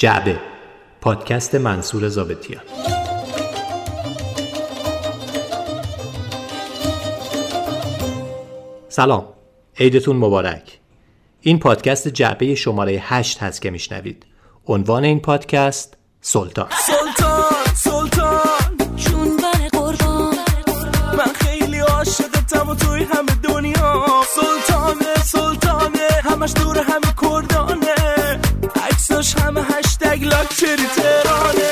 جعبه. پادکست منصور زابتیان سلام. عیدتون مبارک. این پادکست جعبه شماره هشت هست که میشنوید. عنوان این پادکست سلطان. سلطان سلطان. چون بر قربان. من خیلی عاشقتم و توی همه دنیا. سلطانه سلطانه. همش دور همه کردانه. عکساش همه هشتگ لاکچری ترانه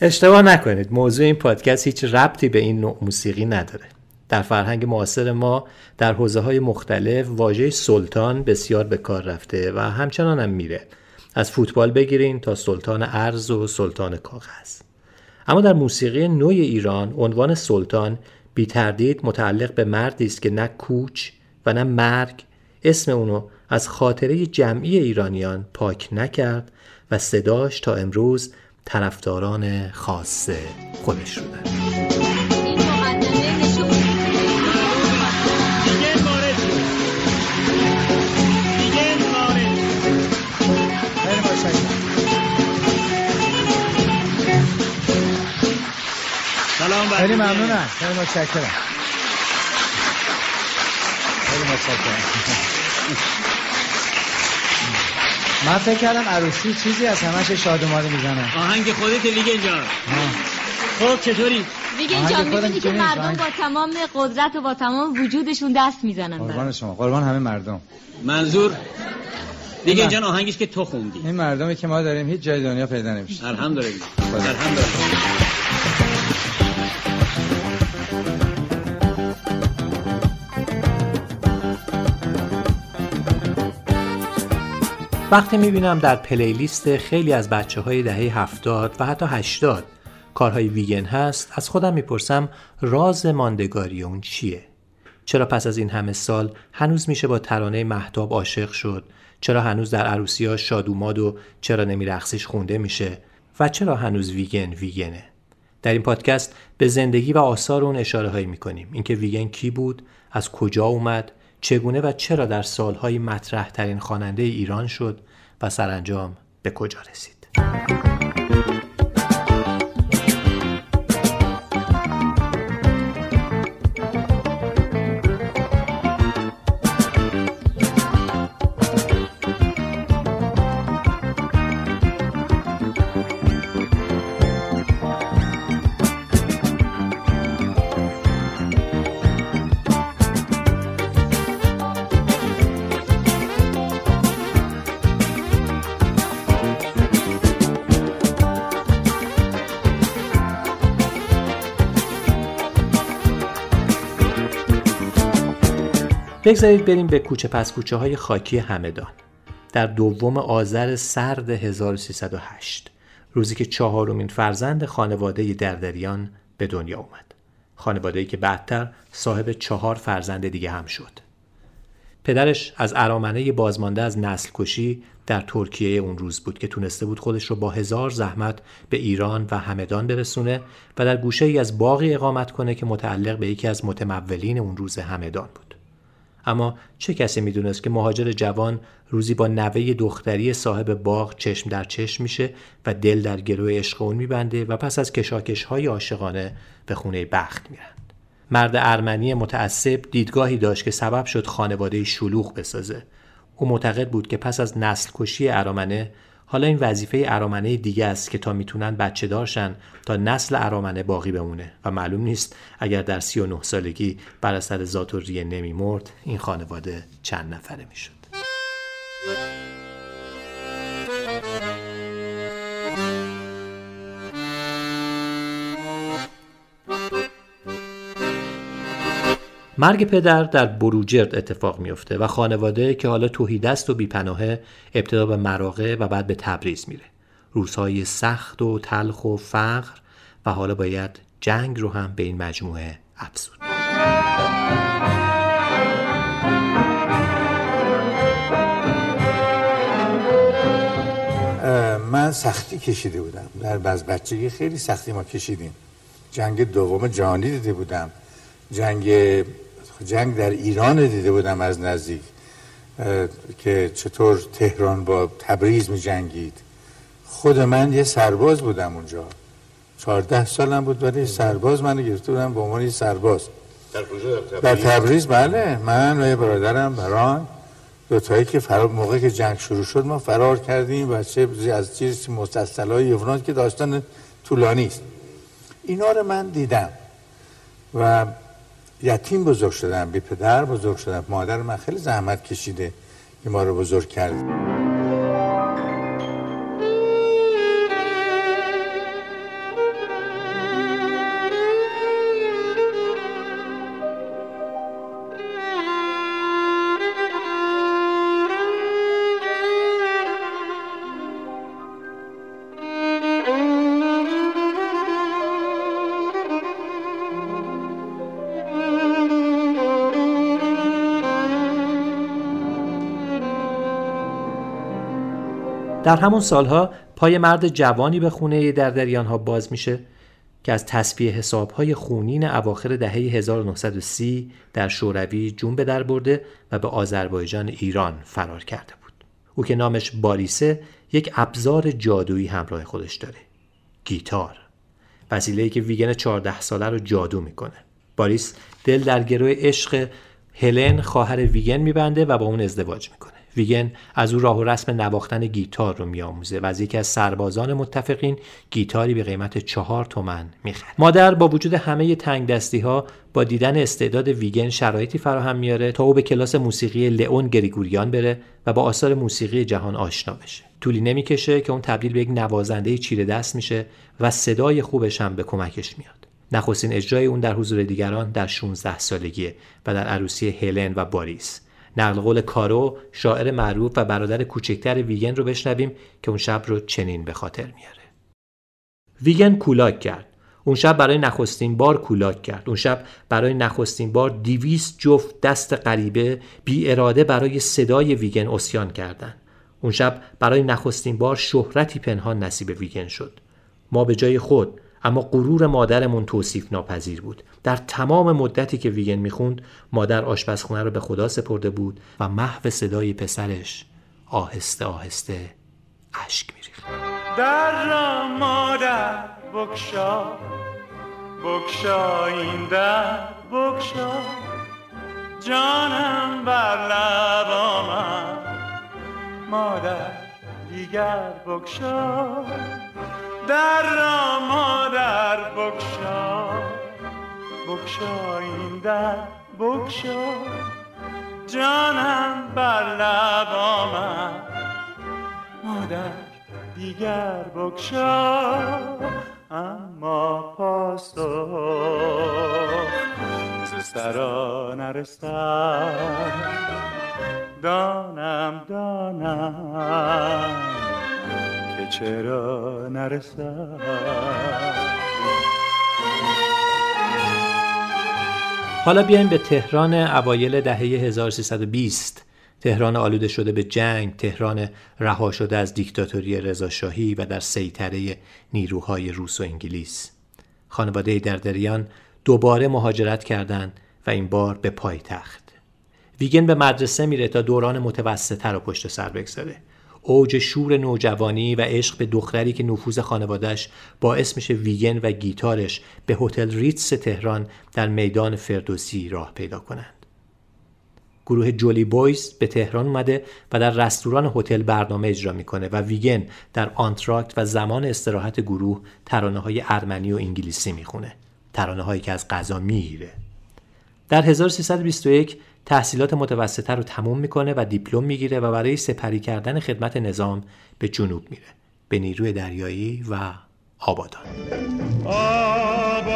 اشتباه نکنید موضوع این پادکست هیچ ربطی به این نوع موسیقی نداره. در فرهنگ معاصر ما در حوزه های مختلف واژه سلطان بسیار به کار رفته و همچنان هم میره. از فوتبال بگیرین تا سلطان ارز و سلطان کاغذ. اما در موسیقی نوع ایران عنوان سلطان بی تردید متعلق به مردی است که نه کوچ و نه مرگ. اسم اونو از خاطره جمعی ایرانیان پاک نکرد و صداش تا امروز طرفداران خاص خودش مقدمه نشون خیلی. ممنونم. خیلی متشکرم. خیلی متشکرم. من فکر کردم عروسی چیزی از همش شادومانی می‌زنن آهنگ خودت ویگن جان خب چطوری؟ جان خودم می‌دونی که مردم. با تمام قدرت و با تمام وجودشون دست می‌زنن قربان. شما قربان همه مردم منظور ویگن نه. جان آهنگیش که تو خوندی این مردمی که ما داریم هیچ جای دنیا پیدا نمیشه الحمدلله خدا. الحمدلله وقتی می‌بینم در پلیلیست خیلی از بچه های دهه هفتاد و حتی هشتاد کارهای ویگن هست از خودم می‌پرسم راز ماندگاری اون چیه؟ چرا پس از این همه سال هنوز میشه با ترانه محتاب عاشق شد؟ چرا هنوز در عروسی ها شادوماد و چرا نمیرخصیش خونده میشه؟ و چرا هنوز ویگن ویگنه؟ در این پادکست به زندگی و آثار اون اشاره هایی می‌کنیم اینکه ویگن کی بود از کجا اومد چگونه و چرا در سالهای مطرح ترین خواننده ایران شد و سرانجام به کجا رسید؟ بگذارید بریم به کوچه پس کوچه های خاکی همدان. در دوم آذر سرد 1308 روزی که چهارمین فرزند خانواده دردریان به دنیا اومد. خانواده‌ای که بعدتر صاحب چهار فرزند دیگه هم شد. پدرش از ارامنه بازمانده از نسل کشی در ترکیه اون روز بود که تونسته بود خودش رو با هزار زحمت به ایران و همدان برسونه و در گوشه ای از باقی اقامت کنه که متعلق به یکی از متمولین اون روز همدان بود. اما چه کسی می‌دونست که مهاجر جوان روزی با نوه دختری صاحب باغ چشم در چشم میشه و دل در گروه عشق اون میبنده و پس از کشاکش های عاشقانه به خونه بخت میرند. مرد ارمنی متعصب دیدگاهی داشت که سبب شد خانواده شلوغ بسازه. او معتقد بود که پس از نسل کشی ارامنه حالا این وظیفه ارامنه دیگه است که تا می‌تونن بچه دارشن تا نسل ارامنه باقی بمونه و معلوم نیست اگر در 39 سالگی بر اثر ذات و ریه نمیمرد این خانواده چند نفره می‌شد. مرگ پدر در بروجرد اتفاق میفته و خانواده که حالا توهیدست و بیپناهه ابتدا به مراغه و بعد به تبریز میره. روزهای سخت و تلخ و فقر و حالا باید جنگ رو هم به این مجموعه افزود من سختی کشیده بودم. در بعض بچگی خیلی سختی ما کشیدیم. جنگ دوم جهانی دیده بودم. جنگ جنگ در ایران دیده بودم از نزدیک که چطور تهران با تبریز می جنگید خود من یه سرباز بودم اونجا. چهارده سالم بود ولی سرباز منو گرفته بودم به عنوان سرباز. در تبریز؟ بله. من و یه برادرم بران دو تایی که فرار موقع که جنگ شروع شد ما فرار کردیم و چه از چیزی مسلسل های یونان که داستان طولانی است. اینا رو من دیدم و یتیم بزرگ شدم بی پدر بزرگ شدم. مادر من خیلی زحمت کشیده که ما رو بزرگ کرد در همون سالها پای مرد جوانی به خونه دردریان ها باز میشه که از تصفیه حسابهای خونین اواخر دهه 1930 در شوروی جون به در برده و به آذربایجان ایران فرار کرده بود. او که نامش باریسه یک ابزار جادویی همراه خودش داره. گیتار. وسیله‌ای که ویگن 14 ساله رو جادو می‌کنه. باریس دل در گروه عشق هلن خواهر ویگن میبنده و با اون ازدواج می‌کنه. ویگن از او راه و رسم نواختن گیتار رو میآموزه و از یکی از سربازان متفقین گیتاری به قیمت چهار تومن می‌خره. مادر با وجود همه تنگ دستی ها با دیدن استعداد ویگن شرایطی فراهم میاره تا او به کلاس موسیقی لئون گریگوریان بره و با آثار موسیقی جهان آشنا بشه. طولی نمی‌کشه که اون تبدیل به یک نوازنده چیره دست میشه و صدای خوبش هم به کمکش میاد. نخستین اجرای اون در حضور دیگران در 16 سالگیه و در عروسی هلن و باریس. نقل قول کارو شاعر معروف و برادر کوچکتر ویگن رو بشنویم که اون شب رو چنین به خاطر میاره. ویگن کولاک کرد. اون شب برای نخستین بار کولاک کرد. اون شب برای نخستین بار دیویست جفت دست غریبه بی اراده برای صدای ویگن اسیان کردند اون شب برای نخستین بار شهرتی پنهان نصیب ویگن شد. ما به جای خود اما غرور مادرمون توصیف ناپذیر بود. در تمام مدتی که ویگن می‌خوند مادر آشپزخونه رو به خدا سپرده بود و محو صدای پسرش آهسته آهسته اشک میریخت. در را مادر بکشا بکشا این در بکشا. جانم بر لب آمد مادر دیگر بکشا. در را مادر بکشا. بکشا این در بکشا. جانم بر لب آمد. مادر دیگر بکشا. اما پاسخ سرا نرسد. دانم دانم. که چرا نرسد حالا بیایم به تهران اوایل دهه 1320 تهران آلوده شده به جنگ تهران رها شده از دیکتاتوری رضاشاهی و در سیطره نیروهای روس و انگلیس. خانواده دردریان دوباره مهاجرت کردند و این بار به پایتخت. ویگن به مدرسه میره تا دوران متوسطه رو پشت سر بگذاره. اوج شور نوجوانی و عشق به دختری که نفوذ خانوادش باعث میشه ویگن و گیتارش به هتل ریتس تهران در میدان فردوسی راه پیدا کنند. گروه Jolly Boys به تهران اومده و در رستوران هتل برنامه اجرا می‌کنه و ویگن در آنتراکت و زمان استراحت گروه ترانه های ارمنی و انگلیسی می‌خونه. ترانه هایی که از غذا می‌گیره. در 1321 تحصیلات متوسطه رو تموم می‌کنه و دیپلم می‌گیره و برای سپری کردن خدمت نظام به جنوب میره. به نیروی دریایی و آبادان. آبادان.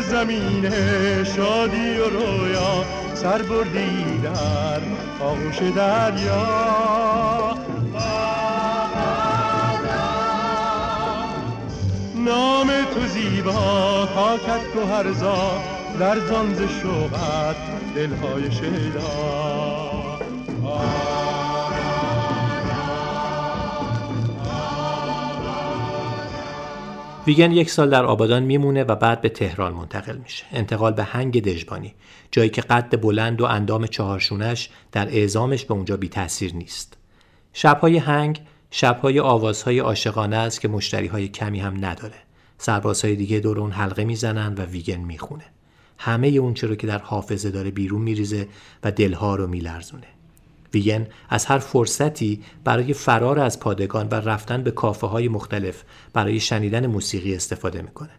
ای سرزمین شادی و رویا سر بردی در آغوش دریا. نام تو زیبا پاکت گوهرزا لرزان ز شوقت دلهای شیدا. ویگن یک سال در آبادان میمونه و بعد به تهران منتقل میشه. انتقال به هنگ دژبانی جایی که قد بلند و اندام چهارشونش در اعزامش به اونجا بی تاثیر نیست. شبهای هنگ شبهای آوازهای عاشقانه است که مشتری های کمی هم نداره. سربازهای دیگه دور اون حلقه می‌زنن و ویگن می‌خونه. همه اون رو که در حافظه داره بیرون میریزه و دلها رو میلرزونه. ویگن از هر فرصتی برای فرار از پادگان و رفتن به کافه های مختلف برای شنیدن موسیقی استفاده می‌کنه.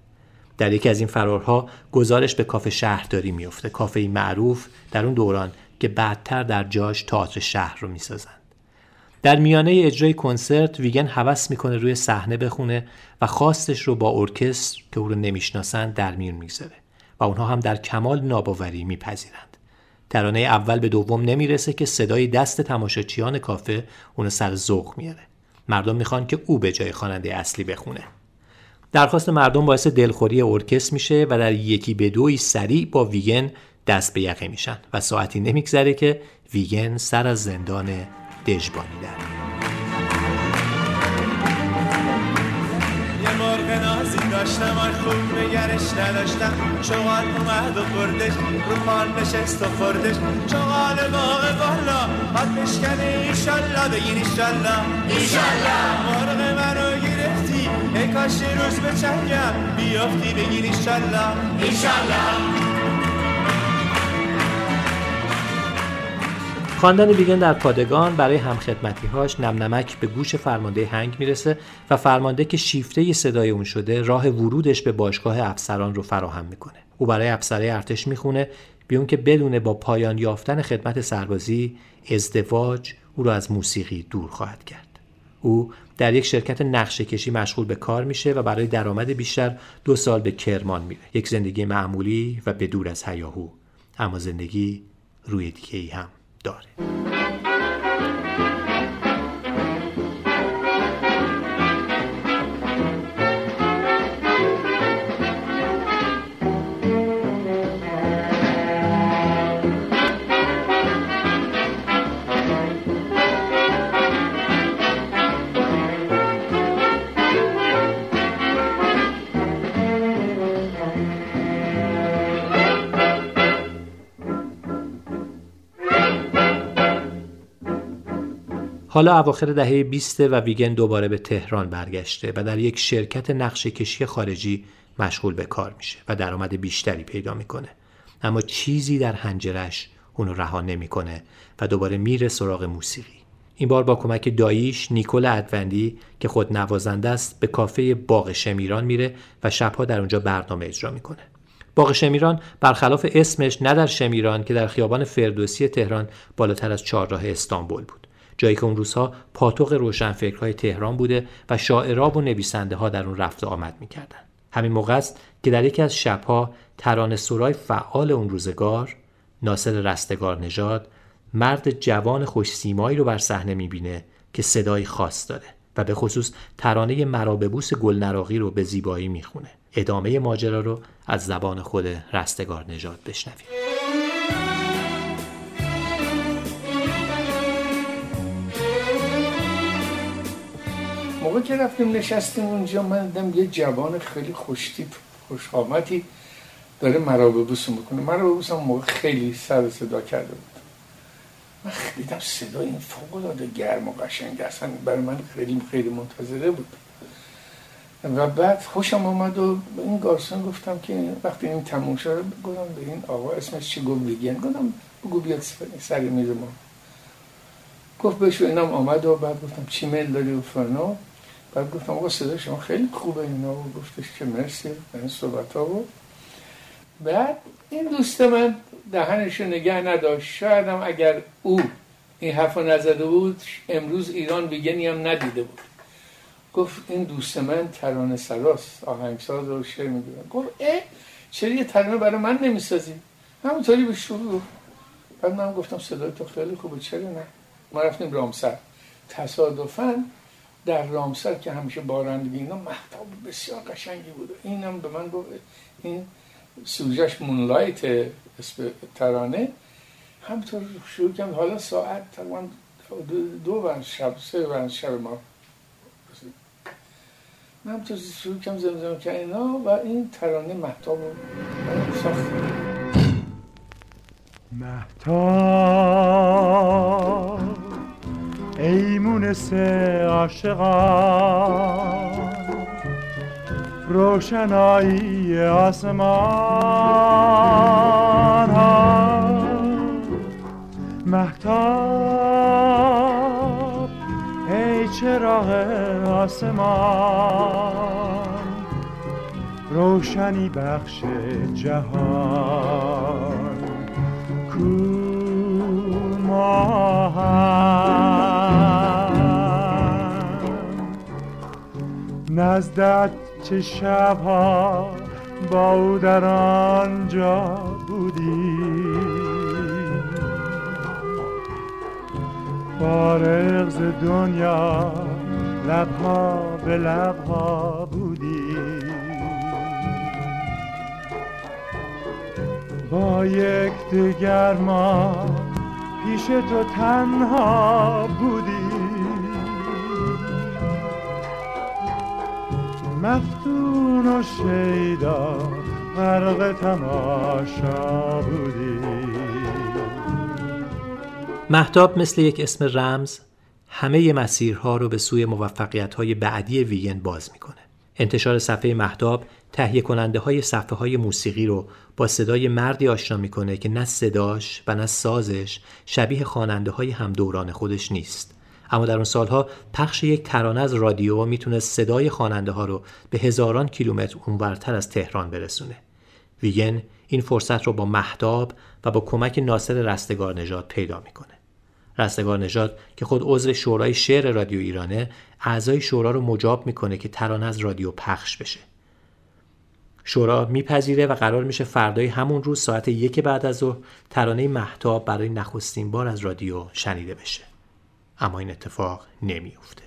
در یکی از این فرارها گزارش به کافه شهرداری میفته. کافه معروف در اون دوران که بعدتر در جاش تئاتر شهر رو می‌سازند. در میانه اجرای کنسرت ویگن هوس می‌کنه روی صحنه بخونه و خواستش رو با ارکستر که او رو نمی‌شناسند در میون می‌گذاره و اونها هم در کمال ناباوری میپذیرند. ترانه اول به دوم نمی‌رسه که صدای دست تماشاچیان کافه اونو سر ذوق میاره. مردم می‌خوان که او به جای خواننده اصلی بخونه. درخواست مردم باعث دلخوری ارکستر میشه و در یکی به دوی سریع با ویگن دست به یقه میشن و ساعتی نمیگذره که ویگن سر از زندان دژبانی در داشتم آن خوب نگرش نداشتم. چوغال اومد و بردش رو پان نشست و خوردش. چوغال باغ بالا حد بشکنه ایشالله بگین ایشالله. ایشالله. مرغ منو گرفتی ای کاش روز به چنگم. بیافتی بگین ایشالله. ایشالله. خواندن ویگن در پادگان برای همخدمتیهاش نم نمک به گوش فرمانده هنگ می‌رسه و فرمانده که شیفته صدای اون شده راه ورودش به باشگاه افسران رو فراهم می‌کنه. او برای افسره ارتش می‌خونه بیون که بدون با پایان یافتن خدمت سربازی ازدواج او را از موسیقی دور خواهد کرد. او در یک شرکت نقشه کشی مشغول به کار میشه و برای درآمد بیشتر دو سال به کرمان میره. یک زندگی معمولی و به دور از هیاهو اما زندگی روی دیگه ای هم. داره. حالا اواخر دهه 20 و ویگن دوباره به تهران برگشته و در یک شرکت نقشه کشی خارجی مشغول به کار میشه و درآمد بیشتری پیدا می‌کنه. اما چیزی در هنجرش اونو رها نمی‌کنه و دوباره میره سراغ موسیقی. این بار با کمک داییش نیکول ادوندی که خود نوازنده است به کافه باغ شمیران میره و شبها در اونجا برنامه اجرا می‌کنه. باغ شمیران برخلاف اسمش نه در شمیران که در خیابان فردوسی تهران بالاتر از چهارراه استانبول بود. جایی که اون روزها پاتوق روشنفکرهای تهران بوده و شاعراب و نویسنده ها در اون رفت آمد می‌کردن. همین موقع است که در یکی از شبها ترانه سرای فعال اون روزگار ناصر رستگار نژاد مرد جوان خوش سیمایی رو بر صحنه می‌بینه که صدای خاص داره و به خصوص ترانه مراببوس گلنراقی رو به زیبایی می‌خونه. ادامه ماجرا رو از زبان خود رستگار نژاد بشنویم. موقع که رفتیم نشستیم اونجا من دیدم یه جوان خیلی خوشتیپ خوشقامتی داره مرا بوسم می‌کنه. مرا بوسم موقع خیلی سر صدا کرده بود. من دیدم صدا این فوق العاده گرم و قشنگ. اصلا برای من خیلی خیلی منتظره بود. و بعد خوشم آمد و به این گارسون گفتم که وقتی این تموم شد گفتم به این آقا اسمش چی؟ گفت بگین گفتم بگو بیاد سری میز ما. گفت بهش اینم آمد و بعد گفتم چی میل داری و فرنا بعد گفتم آقا صدای شما خیلی خوبه اینا و گفتش که مرسی این صحبت ها بود بعد این دوست من دهنش نگه نداشت. شاید هم اگر او این حرف نزده بود امروز ایران بیگنی هم ندیده بود. گفت این دوست من ترانه سراست آهنگساز و شعر می‌گوید گفت اه چرا یه ترانه برای من نمی‌سازی؟ همونطوری به شروع. بعد من گفتم صدای تو خیلی خوبه چرا نه؟ ما رفتیم رامسر. تصادفاً در رامسر که همیشه بارندگی اینا محتاب بسیار قشنگی بود. اینم به من گفت این سوژش مونلایت اسم ترانه. همطور شروع کردم حالا ساعت تقریبا دو بند شب سه بند شب ما. من همطور شروع کردم زمزم که اینا و این ترانه محتاب مهتاب ای مونس عاشقان. روشنایی آسمان ها مهتاب ای چراغ آسمان. روشنی بخش جهان. کو نزدت چه شبها با او در آنجا بودی. فارغ ز دنیا لبها به لبها بودی. با یک دیگر ما پیش تو تنها بودی. مفتون و شیدا غرق تماشا بودی محتاب مثل یک اسم رمز همه مسیرها رو به سوی موفقیت های بعدی ویگن باز می‌کنه. انتشار صفحه محتاب تهیه کننده های صفحه های موسیقی رو با صدای مردی آشنا می‌کنه که نه صداش و نه سازش شبیه خواننده های هم دوران خودش نیست. اما در اون سالها پخش یک ترانه از رادیو می‌تونه صدای خواننده ها رو به هزاران کیلومتر اونورتر از تهران برسونه. ویگن این فرصت رو با محتاب و با کمک ناصر رستگار نژاد پیدا می‌کنه. رستگار نژاد که خود عضو شورای شعر رادیو ایرانه اعضای شورا رو مجاب می‌کنه که ترانه از رادیو پخش بشه. شورا میپذیره و قرار میشه فردای همون روز ساعت یک بعد از ظهر ترانه محتاب برای نخستین بار از رادیو شنیده بشه. اما این اتفاق نمیافته.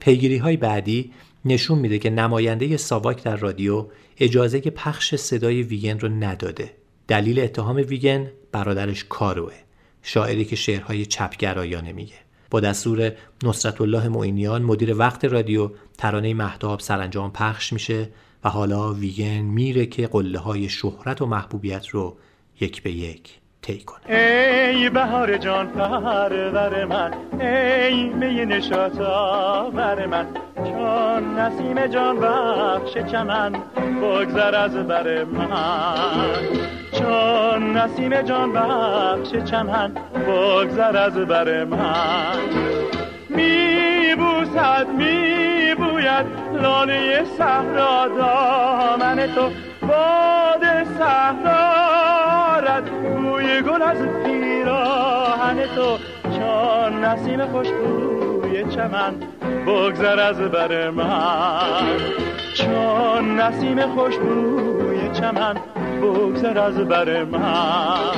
پیگیری های بعدی نشون میده که نماینده ساواک در رادیو اجازه پخش صدای ویگن رو نداده. دلیل اتهام ویگن برادرش کاروه. شاعری که شعرهای چپگرایانه میگه. با دستور نصرت الله معینیان مدیر وقت رادیو ترانه محتاب سرانجام پخش میشه و حالا ویگن میره که قله های شهرت و محبوبیت رو یک به یک طی کنه. ای بهار جان پرور من. ای می نشاط آور من. چون نسیم جان بخش چمن بگذر از بر من. چون نسیم جان بخش چمن بگذر از بر من. می بوسد می بوید لاله صحرا دامن تو. باد صحرا گل از پیراهن تو چون نسیم خوشبوی چمن بگذر از بر من. چون نسیم خوشبوی چمن بگذر از بر من.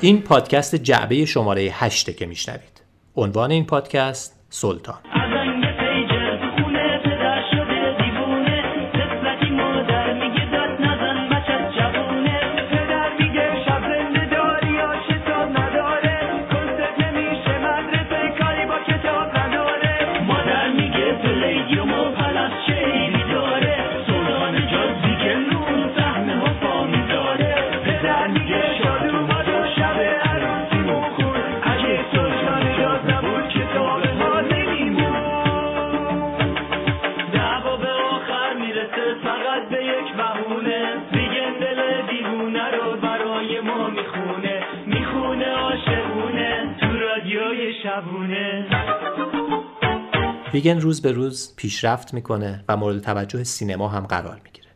این پادکست جعبه شماره هشته که میشنوید. عنوان این پادکست سلطان. ویگن روز به روز پیشرفت می‌کنه و مورد توجه سینما هم قرار می‌گیره.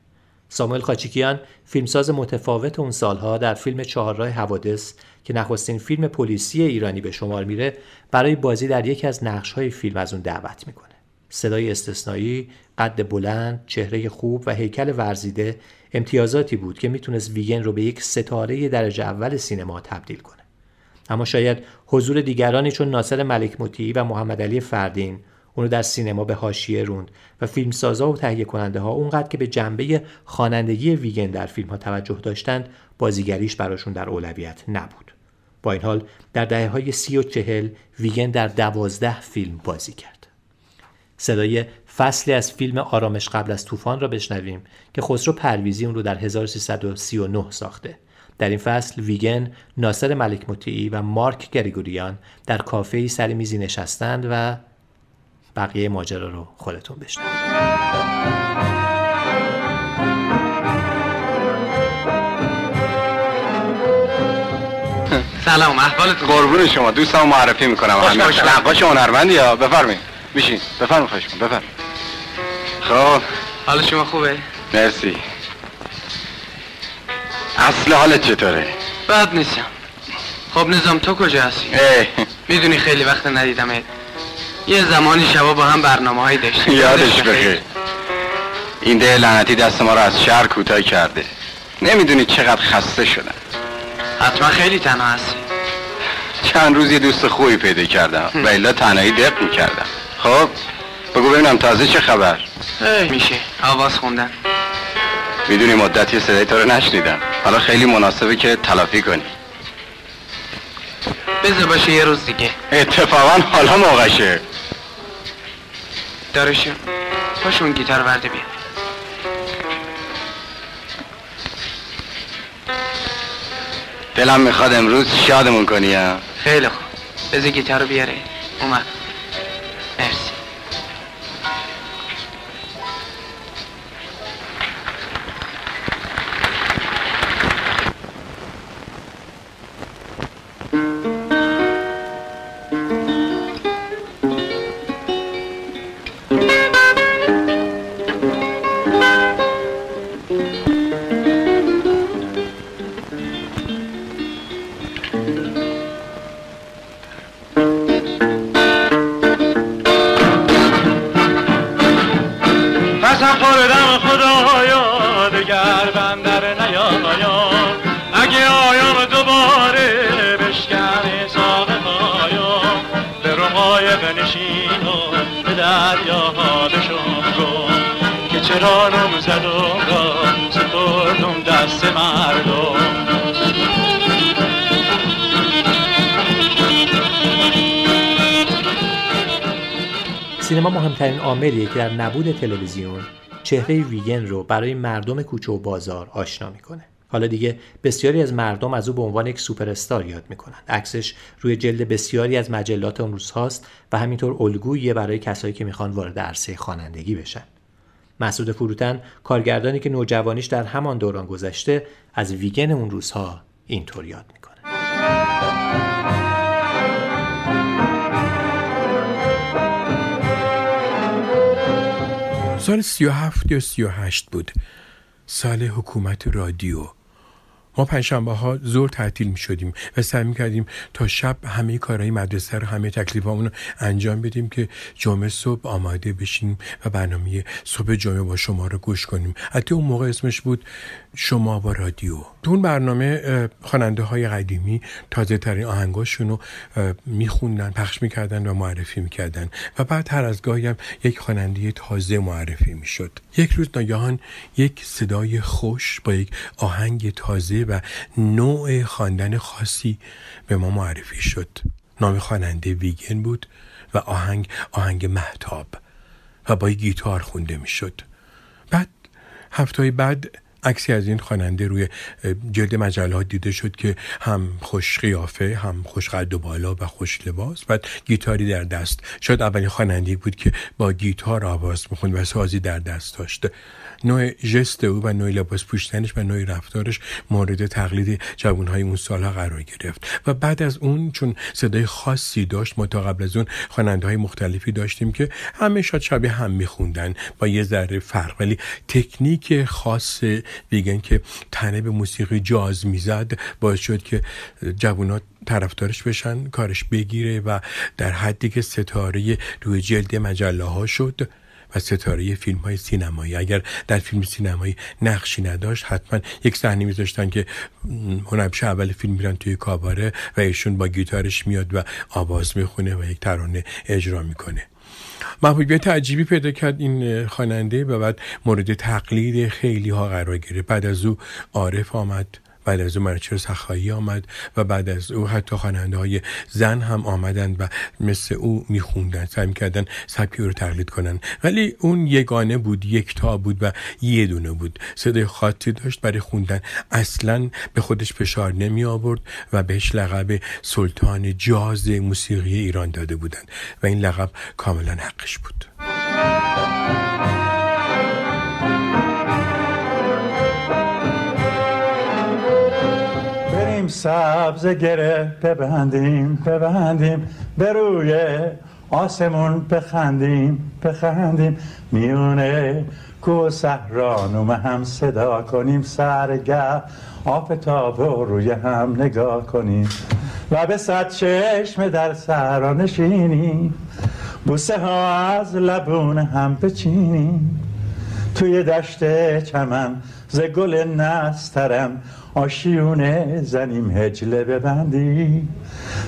ساموئل خاچیکیان فیلمساز متفاوت اون سالها در فیلم چهارراه حوادث که نخستین فیلم پلیسی ایرانی به شمار میره برای بازی در یکی از نقشهای فیلم از اون دعوت می‌کنه. صدای استثنایی، قد بلند، چهره خوب و هیکل ورزیده امتیازاتی بود که می‌تونست ویگن رو به یک ستاره درجه اول سینما تبدیل کنه. اما شاید حضور دیگرانی چون ناصر ملک مطیعی و محمد علی فردین اونو در سینما به حاشیه روند و فیلمسازا و تهیه کننده ها اونقدر که به جنبه خوانندگی ویگن در فیلم ها توجه داشتند بازیگریش براشون در اولویت نبود. با این حال در دهه های سی و چهل ویگن در دوازده فیلم بازی کرد. صدای فصلی از فیلم آرامش قبل از طوفان را بشنویم که خسرو پرویزی اون رو در 1339 ساخته. در این فصل ویگن، ناصر ملک مطیعی و مارک گریگوریان در کافه سر میزی نشستند و بقیه ماجرا رو خودتون بشنوید. سلام احوالت قربون شما دوستم معرفی می‌کنم. همین نقاش هنرمندی یا؟ بفرمایید. بشین بفرمایید خواهش کن بفرمایید. خب. حال شما خوبه؟ مرسی. اصل حالت چطوره؟ بد نیستم. خب نظام تو کجا هستی؟ می‌دونی خیلی وقت ندیدمت. یه زمانی شبا با هم برنامه هایی داشتیم. یادش بخیر این ده لعنتی دست ما رو از شهر کوتاه کرده. نمی‌دونی چقدر خسته شدم. حتما خیلی تنها هستی. چند روز یه دوست خوبی پیدا کردم و الا تنهایی دق می‌کردم. خب بگو ببینم تازه چه خبر. میشه. آواز خوندن. می‌دونی مدتی صدای تو رو نشنیدم. حالا خیلی مناسبه که تلافی کنی. بذار باشه یه روز دیگه. اتفاقا حالا موقعشه. دارشو. پاشون گیتار ورده بیا دلم می‌خواد امروز شادمون کنی ها؟ خیلی خوب. بذار گیتار رو بیاره. اومد. عاملیه که در نبود تلویزیون چهره ویگن رو برای مردم کوچه و بازار آشنا می‌کنه. حالا دیگه بسیاری از مردم از او به عنوان یک سوپر استار یاد می‌کنن عکسش روی جلد بسیاری از مجلات اون روزهاست و همینطور الگوییه برای کسایی که می‌خوان وارد عرصه خوانندگی بشن. مسعود فروتن کارگردانی که نوجوانیش در همان دوران گذشته از ویگن اون روزها اینطور یاد می‌کنه. سال 37 یا 38 بود. سال حکومت رادیو. ما پنجشنبه ها زور تعطیل می شدیم و سعی می کردیم تا شب همه کارهای مدرسه رو همه تکلیف رو انجام بدیم که جمعه صبح آماده بشیم و برنامه صبح جمعه با شما رو گوش کنیم. حتی اون موقع اسمش بود شما با رادیو. اون برنامه خواننده های قدیمی تازه ترین آهنگاشون رو میخوندن پخش می‌کردن و معرفی می‌کردن. و بعد هر از گاهی هم یک خواننده تازه معرفی می‌شد. یک روز ناگهان یک صدای خوش با یک آهنگ تازه و نوع خواندن خاصی به ما معرفی شد. نام خواننده ویگن بود و آهنگ آهنگ محتاب و با گیتار خونده می‌شد. بعد هفته بعد عکسی از این خواننده روی جلد مجله دیده شد که هم خوش قیافه هم خوش قد و بالا و خوش لباس بعد گیتاری در دست. شاید اولین خواننده بود که با گیتار آواز می‌خوند و سازی در دست داشته. نوع جست او و نوع لباس پوشتنش و نوع رفتارش مورد تقلید جوانهای اون سالها قرار گرفت. و بعد از اون چون صدای خاصی داشت ما تا قبل از اون خواننده های مختلفی داشتیم که همه شاید شبیه هم میخوندن. با یه ذره فرق. ولی تکنیک خاص ویگن که تنه به موسیقی جاز می‌زد باعث شد که جوانات طرفدارش بشن کارش بگیره و در حدی که ستاره روی جلد مجله ها شد. و ستاره فیلم های سینمایی. اگر در فیلم سینمایی نقشی نداشت حتما یک صحنه میذاشتن که هنرپیشه اول فیلم میرن توی کاباره و ایشون با گیتارش میاد و آواز می‌خونه و یک ترانه اجرا می‌کنه. محبوبیت عجیبی پیدا کرد این خواننده و بعد مورد تقلید خیلی ها قرار گرفت. بعد از او عارف آمد. بعد از او مرچر سخایی آمد و بعد از او حتی خواننده های زن هم آمدند و مثل او میخوندن سعی می‌کردن سبکی رو تقلید کنن ولی اون یگانه بود یکتا بود و یه دونه بود. صدای خاطی داشت برای خوندن. اصلا به خودش فشار نمی آورد و بهش لقب سلطان جاز موسیقی ایران داده بودند. و این لقب کاملا حقش بود. سبز گره ببندیم ببندیم به روی آسمون بخندیم بخندیم. میونه کو صحرانوم هم صدا کنیم. سرگه آفتاب رو روی هم نگاه کنیم. و به صد چشم در سرا نشینیم. بوسه ها از لبون هم بچینیم. توی دشت چمن ز گل نسترم آشیونه زنیم هجله ببندی.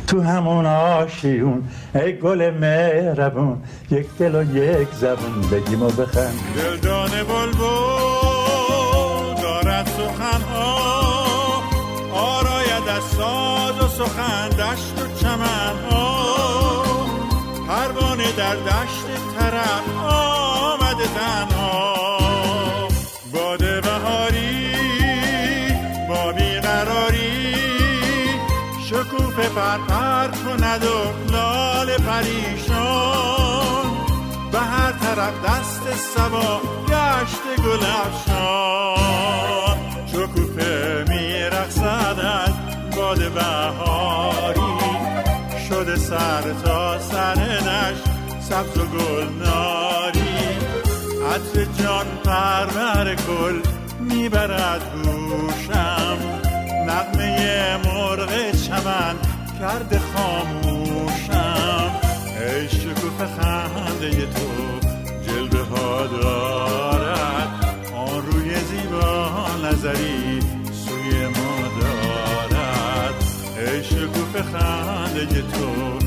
تو همون آشیون ای گل مهربون یک دل و یک زبون بگیم و بخند. دلدان بلبل دارد سخنها آراید از ساز و سخن دشت و چمنها پروانه در دشت طرف پر پر کند و لال پریشان. به هر طرف دست سبا گشت گل افشان. شکوفه میرقصد از باد بهاری. شده سر تا سرنش سبز و گلناری. عطر جان پرور گل می‌برد گوشم. نقمه مرغ چمن کرده خاموشم. ای شکوف خنده تو جلوه ها دارد. آن روی زیبا نظری سوی ما دارد. ای شکوف خنده تو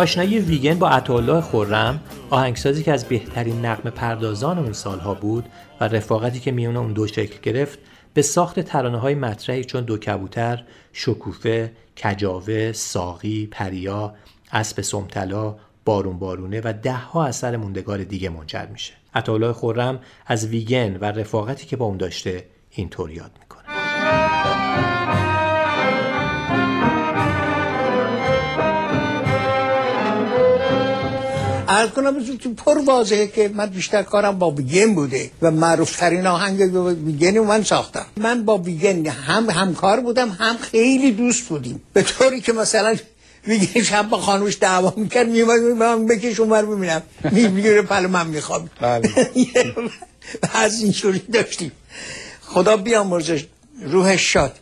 آشنایی ویگن با عطاالله خورم آهنگسازی که از بهترین نقم پردازان اون سالها بود و رفاقتی که میون اون دو شکل گرفت به ساخت ترانه های مطرحی چون دو کبوتر، شکوفه، کجاوه، ساقی، پریا، اسب سمتلا، بارون بارونه و ده ها اثر موندگار دیگه منجر میشه. عطاالله خورم از ویگن و رفاقتی که با اون داشته اینطور یاد می‌کنه. عرض کنم پر واضحه که من بیشتر کارم با ویگن بوده و معروف ترین آهنگ ویگن رو من ساختم. من با ویگن هم همکار بودم هم خیلی دوست بودیم. به طوری که مثلا ویگن شب با خانوش دعوا می‌کرد میومد من بکش اونور ببینم. می‌گیره پلو من می‌خوام بله. از این شوری داشتیم. خدا بیامرزش روحش شاد.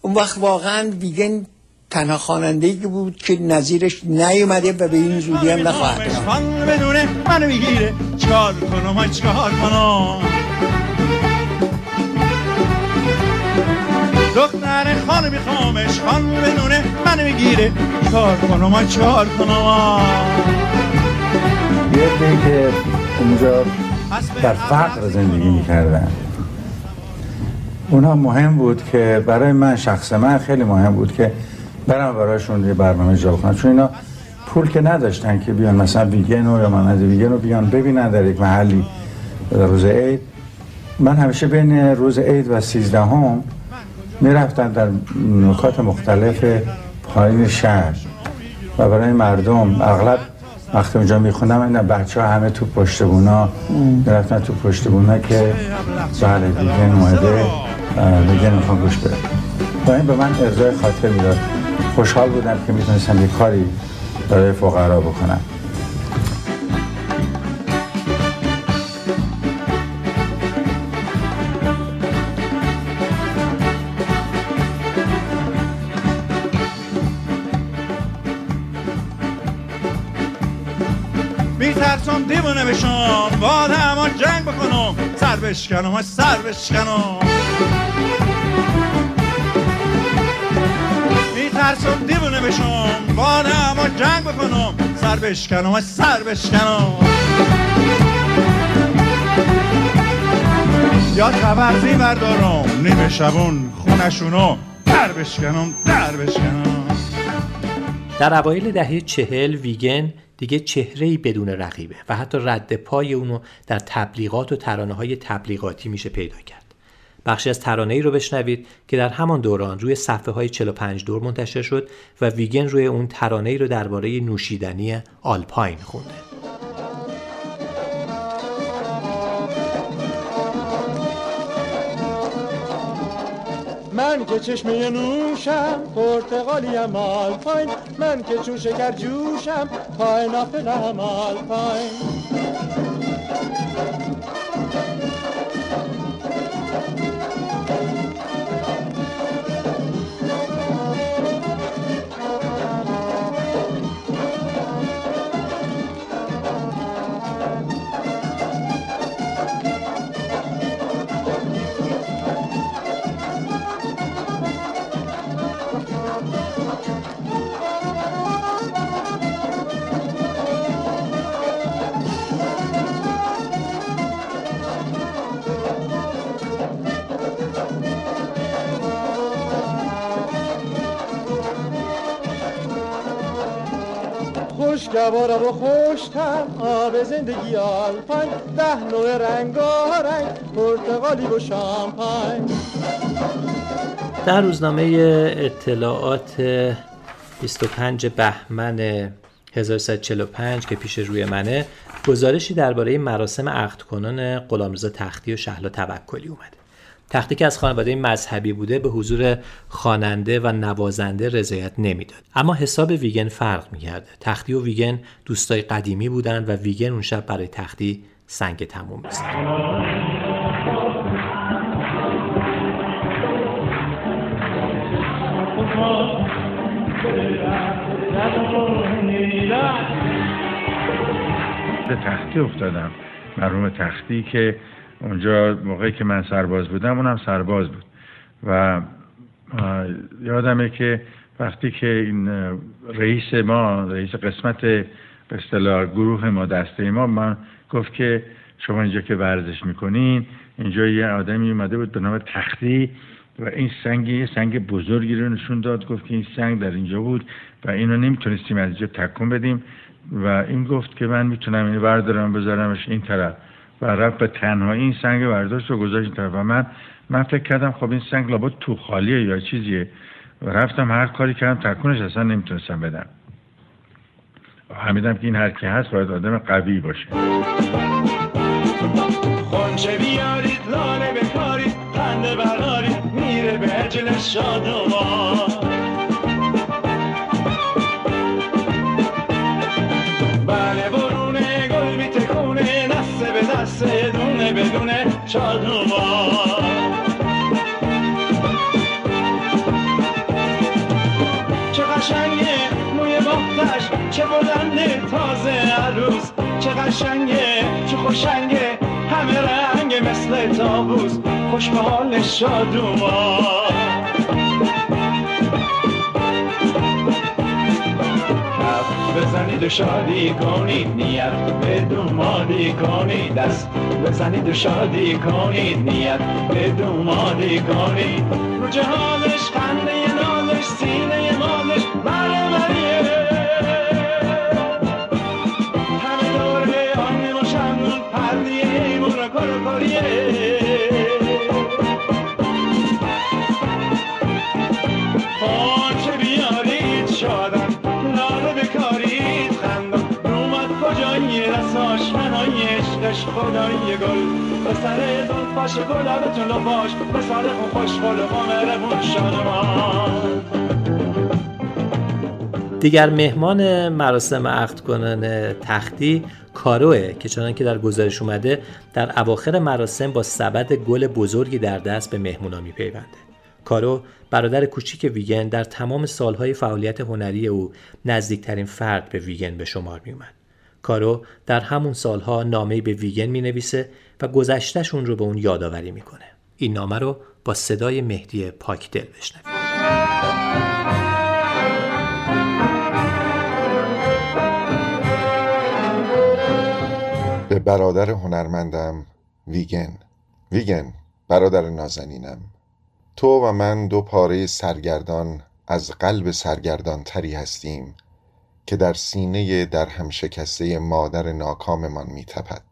اون وقت واقعا ویگن تنها خواننده ای بود که نظیرش نیومده و به این زودی هم نخواهد بدونه منو می‌گیره. چکار کنم؟ های چکار کنم؟ دختر خانو میخوامش. خان بدونه منو می‌گیره. چکار کنم؟ چکار کنم؟ یه که اونجا در فقر زندگی می‌کردن. اونها مهم بود که برای من شخص من خیلی مهم بود که برم برایشون یه برنامه اجرا کنم چون اینا پول که نداشتن که بیان مثلا ویگن یا مانند ویگن رو بیان. ببینن در یک محلی در روز عید. من همیشه بین روز عید و سیزدهم می‌رفتن در نکات مختلف پایین شهر. و برای مردم اغلب وقتی اونجا میخوندم این بچه ها همه تو پشت بونا می‌رفتن تو پشت بونا که بله دیگه اومده. دیگه می‌خوام گوش بده و این به من ارزای خاطر می‌داد. خوشحال بودم که می‌تونستم یه کاری برای فقرا بکنم. میترسم دیوونه بشم با جنگ بکنم سر بشکنم سر بشکنم. میترسم دیوونه بشم با همان جنگ بکنم. سر بشکنم سر بشکنم. یا تبرزی بردارم. نیمه شبون خونشونو. در بشکنم در بشکنم. در اوایل دهه چهل ویگن دیگه چهره بدون رقیبه و حتی رد پای اونو در تبلیغات و ترانه های تبلیغاتی میشه پیدا کرد. بخشی از ترانه ای رو بشنوید که در همان دوران روی صفحه های 45 دور منتشر شد و ویگن روی اون ترانه ای رو درباره نوشیدنی آلپاین خونده. من که چشمه نوشم پرتغالیم آلپاین من که چون شکر جوشم پاین آپلم آلپاین خوشگوارم و خوشتم آب زندگی آلپاین ده نوع رنگ رنگ پرتغالی و شامپاین. در روزنامه اطلاعات 25 بهمن 1345 که پیش روی منه گزارشی درباره مراسم عقد کنان غلامرضا تختی و شهلا توکلی اومده. تختی که از خانواده مذهبی بوده به حضور خواننده و نوازنده رضایت نمی‌داد. اما حساب ویگن فرق می‌کرده. تختی و ویگن دوستای قدیمی بودن و ویگن اون شب برای تختی سنگ تموم می‌زد به تختی افتادم. مرحوم تختی که اونجا موقعی که من سرباز بودم اونم سرباز بود. و یادمه که وقتی که این رئیس ما رئیس قسمت به اصطلاح گروه ما دسته ما من گفت که شما اینجا که ورزش می‌کنین اینجا یه آدمی اومده بود به نام تختی و این سنگ یه سنگ بزرگی رو نشون داد گفت که این سنگ در اینجا بود و اینو نمی‌تونستیم از اینجا تکون بدیم. و این گفت که من می‌تونم اینو بردارم بذارمش این طرف. و رفت به تنهایی این سنگ برداشت و گذاشت طرف و من من فکر کردم خب این سنگ لابد تو خالیه یا چیزیه. و رفتم هر کاری کردم تکونش اصلا نمی‌تونستم بدم. فهمیدم که این هر کی هست باید آدم قوی باشه. خونچه بیارید لاله بکارید خنده بردارید میره به عجل شادوان دونه شادوان چه قشنگه موی چه بلنده تازه عروس. چه قشنگه چه خوشنگه همه رنگ مثل تابوس خوش به حال شادومان بزنید و شادی کنید نیت بدون مادی کنید دست بزنید و شادی کنید نیت بدون مادی کنید رو جهانش خنده نازش سینه مالش بله بریه همه دوره و شمنون پردیه ایمون و کرکریه عشقش خدایی گل. به سر زلفاش گلابتون لفاش به سر خون خوشگل و شادمان دیگر مهمان مراسم عقد کنان تختی کاروه که چنان که در گزارش اومده در اواخر مراسم با سبد گل بزرگی در دست به مهمونا میپیونده کارو برادر کوچیک ویگن در تمام سالهای فعالیت هنری او نزدیکترین فرد به ویگن به شمار می اومد. کارو در همون سالها نامه‌ای به ویگن می نویسه و گذشتهشون رو به اون یادآوری می‌کنه. این نامه رو با صدای مهدی پاکدل بشنوید. به برادر هنرمندم ویگن ویگن برادر نازنینم تو و من دو پاره سرگردان از قلب سرگردان تری هستیم که در سینه در هم شکسته مادر ناکاممان می تپد.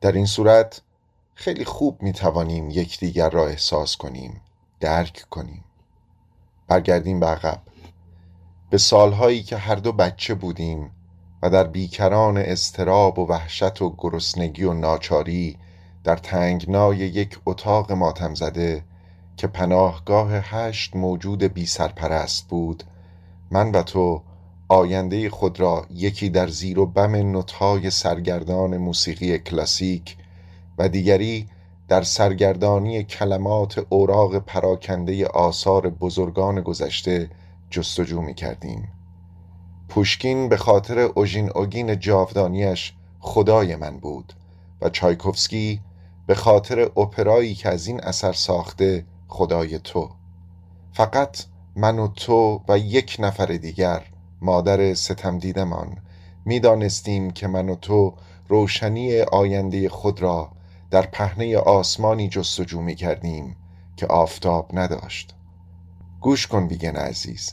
در این صورت خیلی خوب می توانیم یکدیگر را احساس کنیم درک کنیم برگردیم به عقب به سالهایی که هر دو بچه بودیم و در بیکران استراب و وحشت و گرسنگی و ناچاری در تنگنای یک اتاق ماتم زده که پناهگاه هشت موجود بی سرپرست بود من و تو آینده خود را یکی در زیر و بم نوت‌های سرگردان موسیقی کلاسیک و دیگری در سرگردانی کلمات اوراق پراکنده آثار بزرگان گذشته جستجو می کردیم پوشکین به خاطر اوژین اوگین جاودانیش خدای من بود و چایکوفسکی به خاطر اپرایی که از این اثر ساخته خدای تو. فقط من و تو و یک نفر دیگر مادر ستم دیدمان می‌دانستیم که من و تو روشنی آینده خود را در پهنه آسمانی جستجو می کردیم که آفتاب نداشت. گوش کن بیگن عزیز.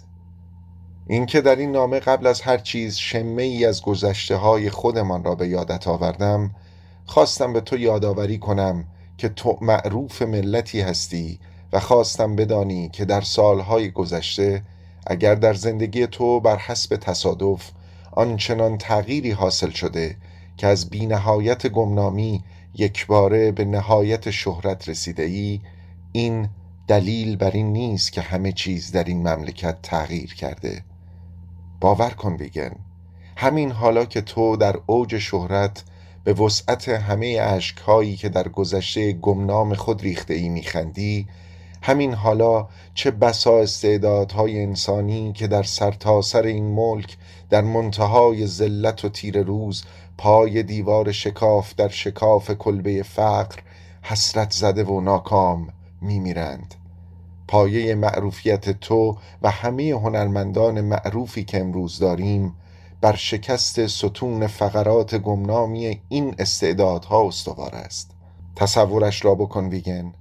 اینکه در این نامه قبل از هر چیز شمه ای از گذشته های خودمان را به یادت آوردم خواستم به تو یادآوری کنم که تو معروف ملتی هستی و خواستم بدانی که در سالهای گذشته اگر در زندگی تو بر حسب تصادف آنچنان تغییری حاصل شده که از بینهایت گمنامی یکباره به نهایت شهرت رسیده ای این دلیل بر این نیست که همه چیز در این مملکت تغییر کرده. باور کن بیگن همین حالا که تو در اوج شهرت به وسعت همه عشقهایی که در گذشته گمنام خود ریخته ای میخندی همین حالا چه بسا استعدادهای انسانی که در سرتاسر سر این ملک در منتهای ذلت و تیر روز پای دیوار شکاف در شکاف کلبه فقر حسرت زده و ناکام میمیرند. پایه معروفیت تو و همه هنرمندان معروفی که امروز داریم بر شکست ستون فقرات گمنامی این استعدادها استوار است. تصورش را بکن ویگن.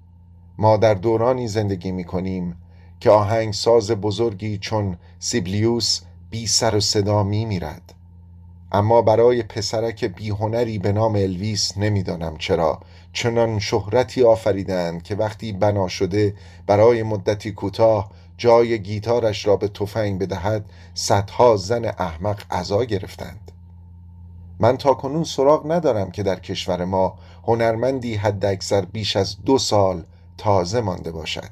ما در دورانی زندگی می کنیم که آهنگساز بزرگی چون سیبلیوس بی سر و صدا می میرد اما برای پسرک بیهنری به نام الویس نمی‌دانم چرا. چنان شهرتی آفریدند که وقتی بنا شده برای مدتی کوتاه جای گیتارش را به تفنگ بدهد صدها زن احمق عزا گرفتند. من تا کنون سراغ ندارم که در کشور ما هنرمندی حد اکثر بیش از دو سال تازه مانده باشد.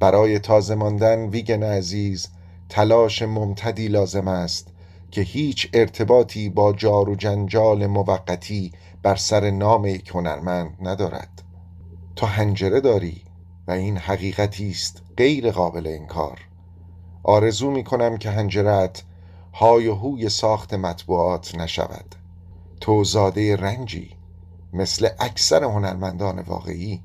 برای تازه ماندن ویگن عزیز تلاش ممتدی لازم است که هیچ ارتباطی با جار و جنجال موقتی بر سر نام یک هنرمند ندارد. تو هنجره داری و این حقیقتی است غیر قابل انکار. آرزو می کنم که هنجرت های و هوی ساخت مطبوعات نشود. تو زاده رنجی مثل اکثر هنرمندان واقعی.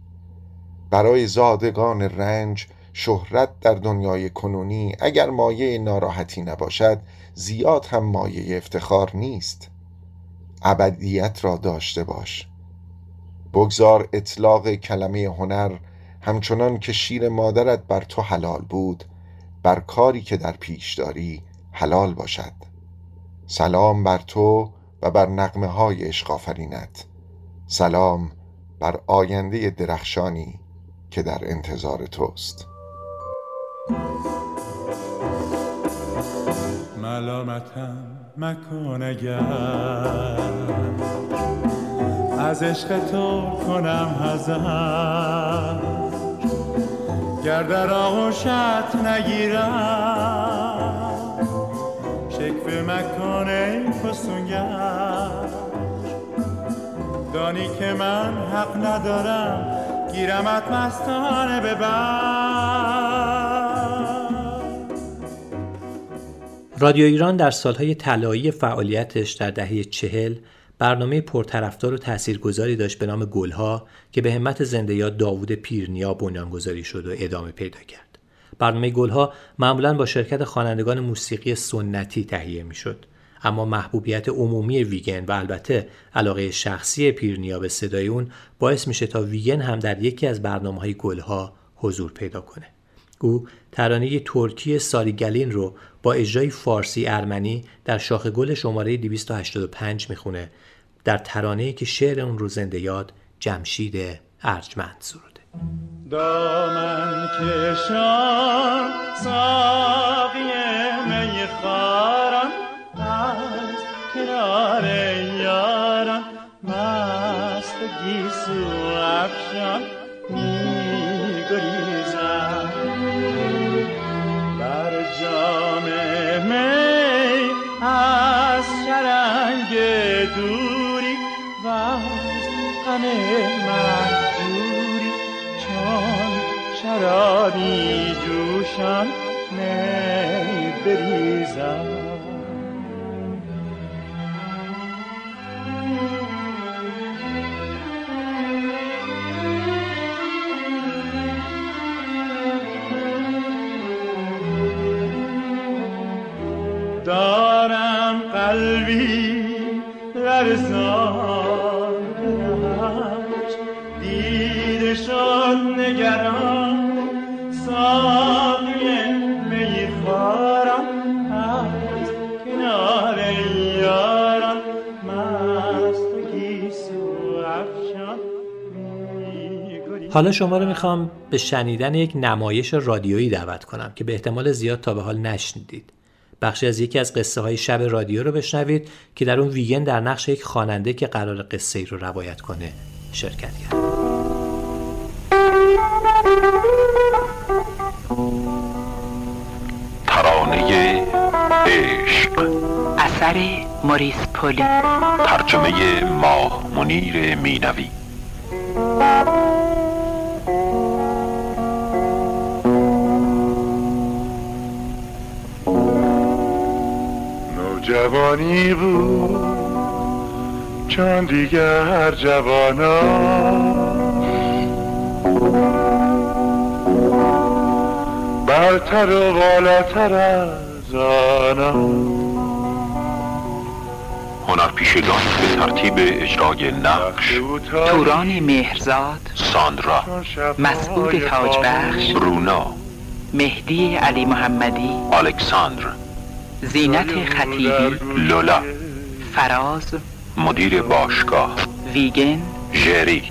برای زادگان رنج شهرت در دنیای کنونی اگر مایه ناراحتی نباشد زیاد هم مایه افتخار نیست. ابدیت را داشته باش. بگذار اطلاق کلمه هنر همچنان که شیر مادرت بر تو حلال بود بر کاری که در پیش داری حلال باشد. سلام بر تو و بر نقمه های عشق سلام بر آینده درخشانی که در انتظار توست. ملامتم مکن اگر. از عشق تو کنم هزار گر در آغوشت نگیرم شکوه مکن ای فسونگر. دانی که من حق ندارم گیرمت مستانه ببر رادیو ایران در سالهای طلایی فعالیتش در دهه چهل برنامه پرطرفدار و تاثیرگذاری داشت به نام گلها که به همت زنده یاد داوود پیرنیا بنیانگذاری شد و ادامه پیدا کرد. برنامه گلها معمولا با شرکت خوانندگان موسیقی سنتی تهیه می‌شد. اما محبوبیت عمومی ویگن و البته علاقه شخصی پیرنیا به صدای اون باعث میشه تا ویگن هم در یکی از برنامه های گلها حضور پیدا کنه. او ترانه ترکی ساریگلین رو با اجرای فارسی ارمنی در شاخ گل شماره 285 می‌خونه در ترانه‌ای که شعر اون رو زنده یاد جمشید ارجمند سروده دامن کشان ساقی میخاران افشان دوری و از غم مهجوری چون شرابی جوشان می بریزم. دارم قلبی لرزان دیده شد نگران ساقی میخوارم. از کنار یاران مست گیسو افشان. حالا شما رو می‌خوام به شنیدن یک نمایش رادیویی دعوت کنم که به احتمال زیاد تا به حال نشنیدید. بخشی از یکی از قصه های شب رادیو رو بشنوید که در اون ویگن در نقش یک خواننده که قرار قصه ای رو روایت کنه شرکت کرد. ترانه عشق. اثر موریس پولی. ترجمه ماه منیر مینوی. جوانی بود. چون دیگر جوانا. برتر و بالاتر از آنا. هنرپیشگان به ترتیب اجرای نقش. توران مهرزاد. ساندرا. مسعود تاجبخش برونا مهدی علی محمدی. الکساندر. زینت خطیبی لولا. فراز مدیر باشگاه. ویگن. جری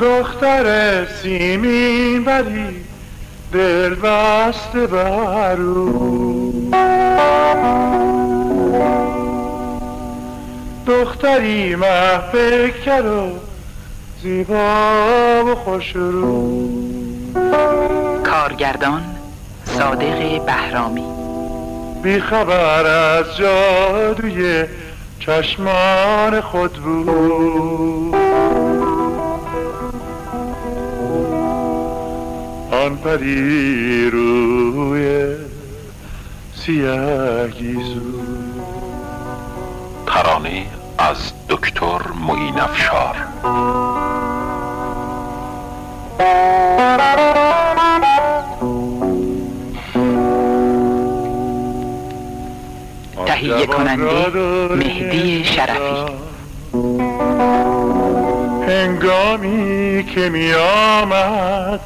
دختر سیمین ولی دل بسته برو دختری محفکر و زیبا و خوش رو. کارگردان صادق بهرامی. بیخبر از جادوی چشمان خود بود. آن پری روی گیزو ترانه از دکتر معین افشار تهیه کننده مهدی شرفی. هنگامی که می آمد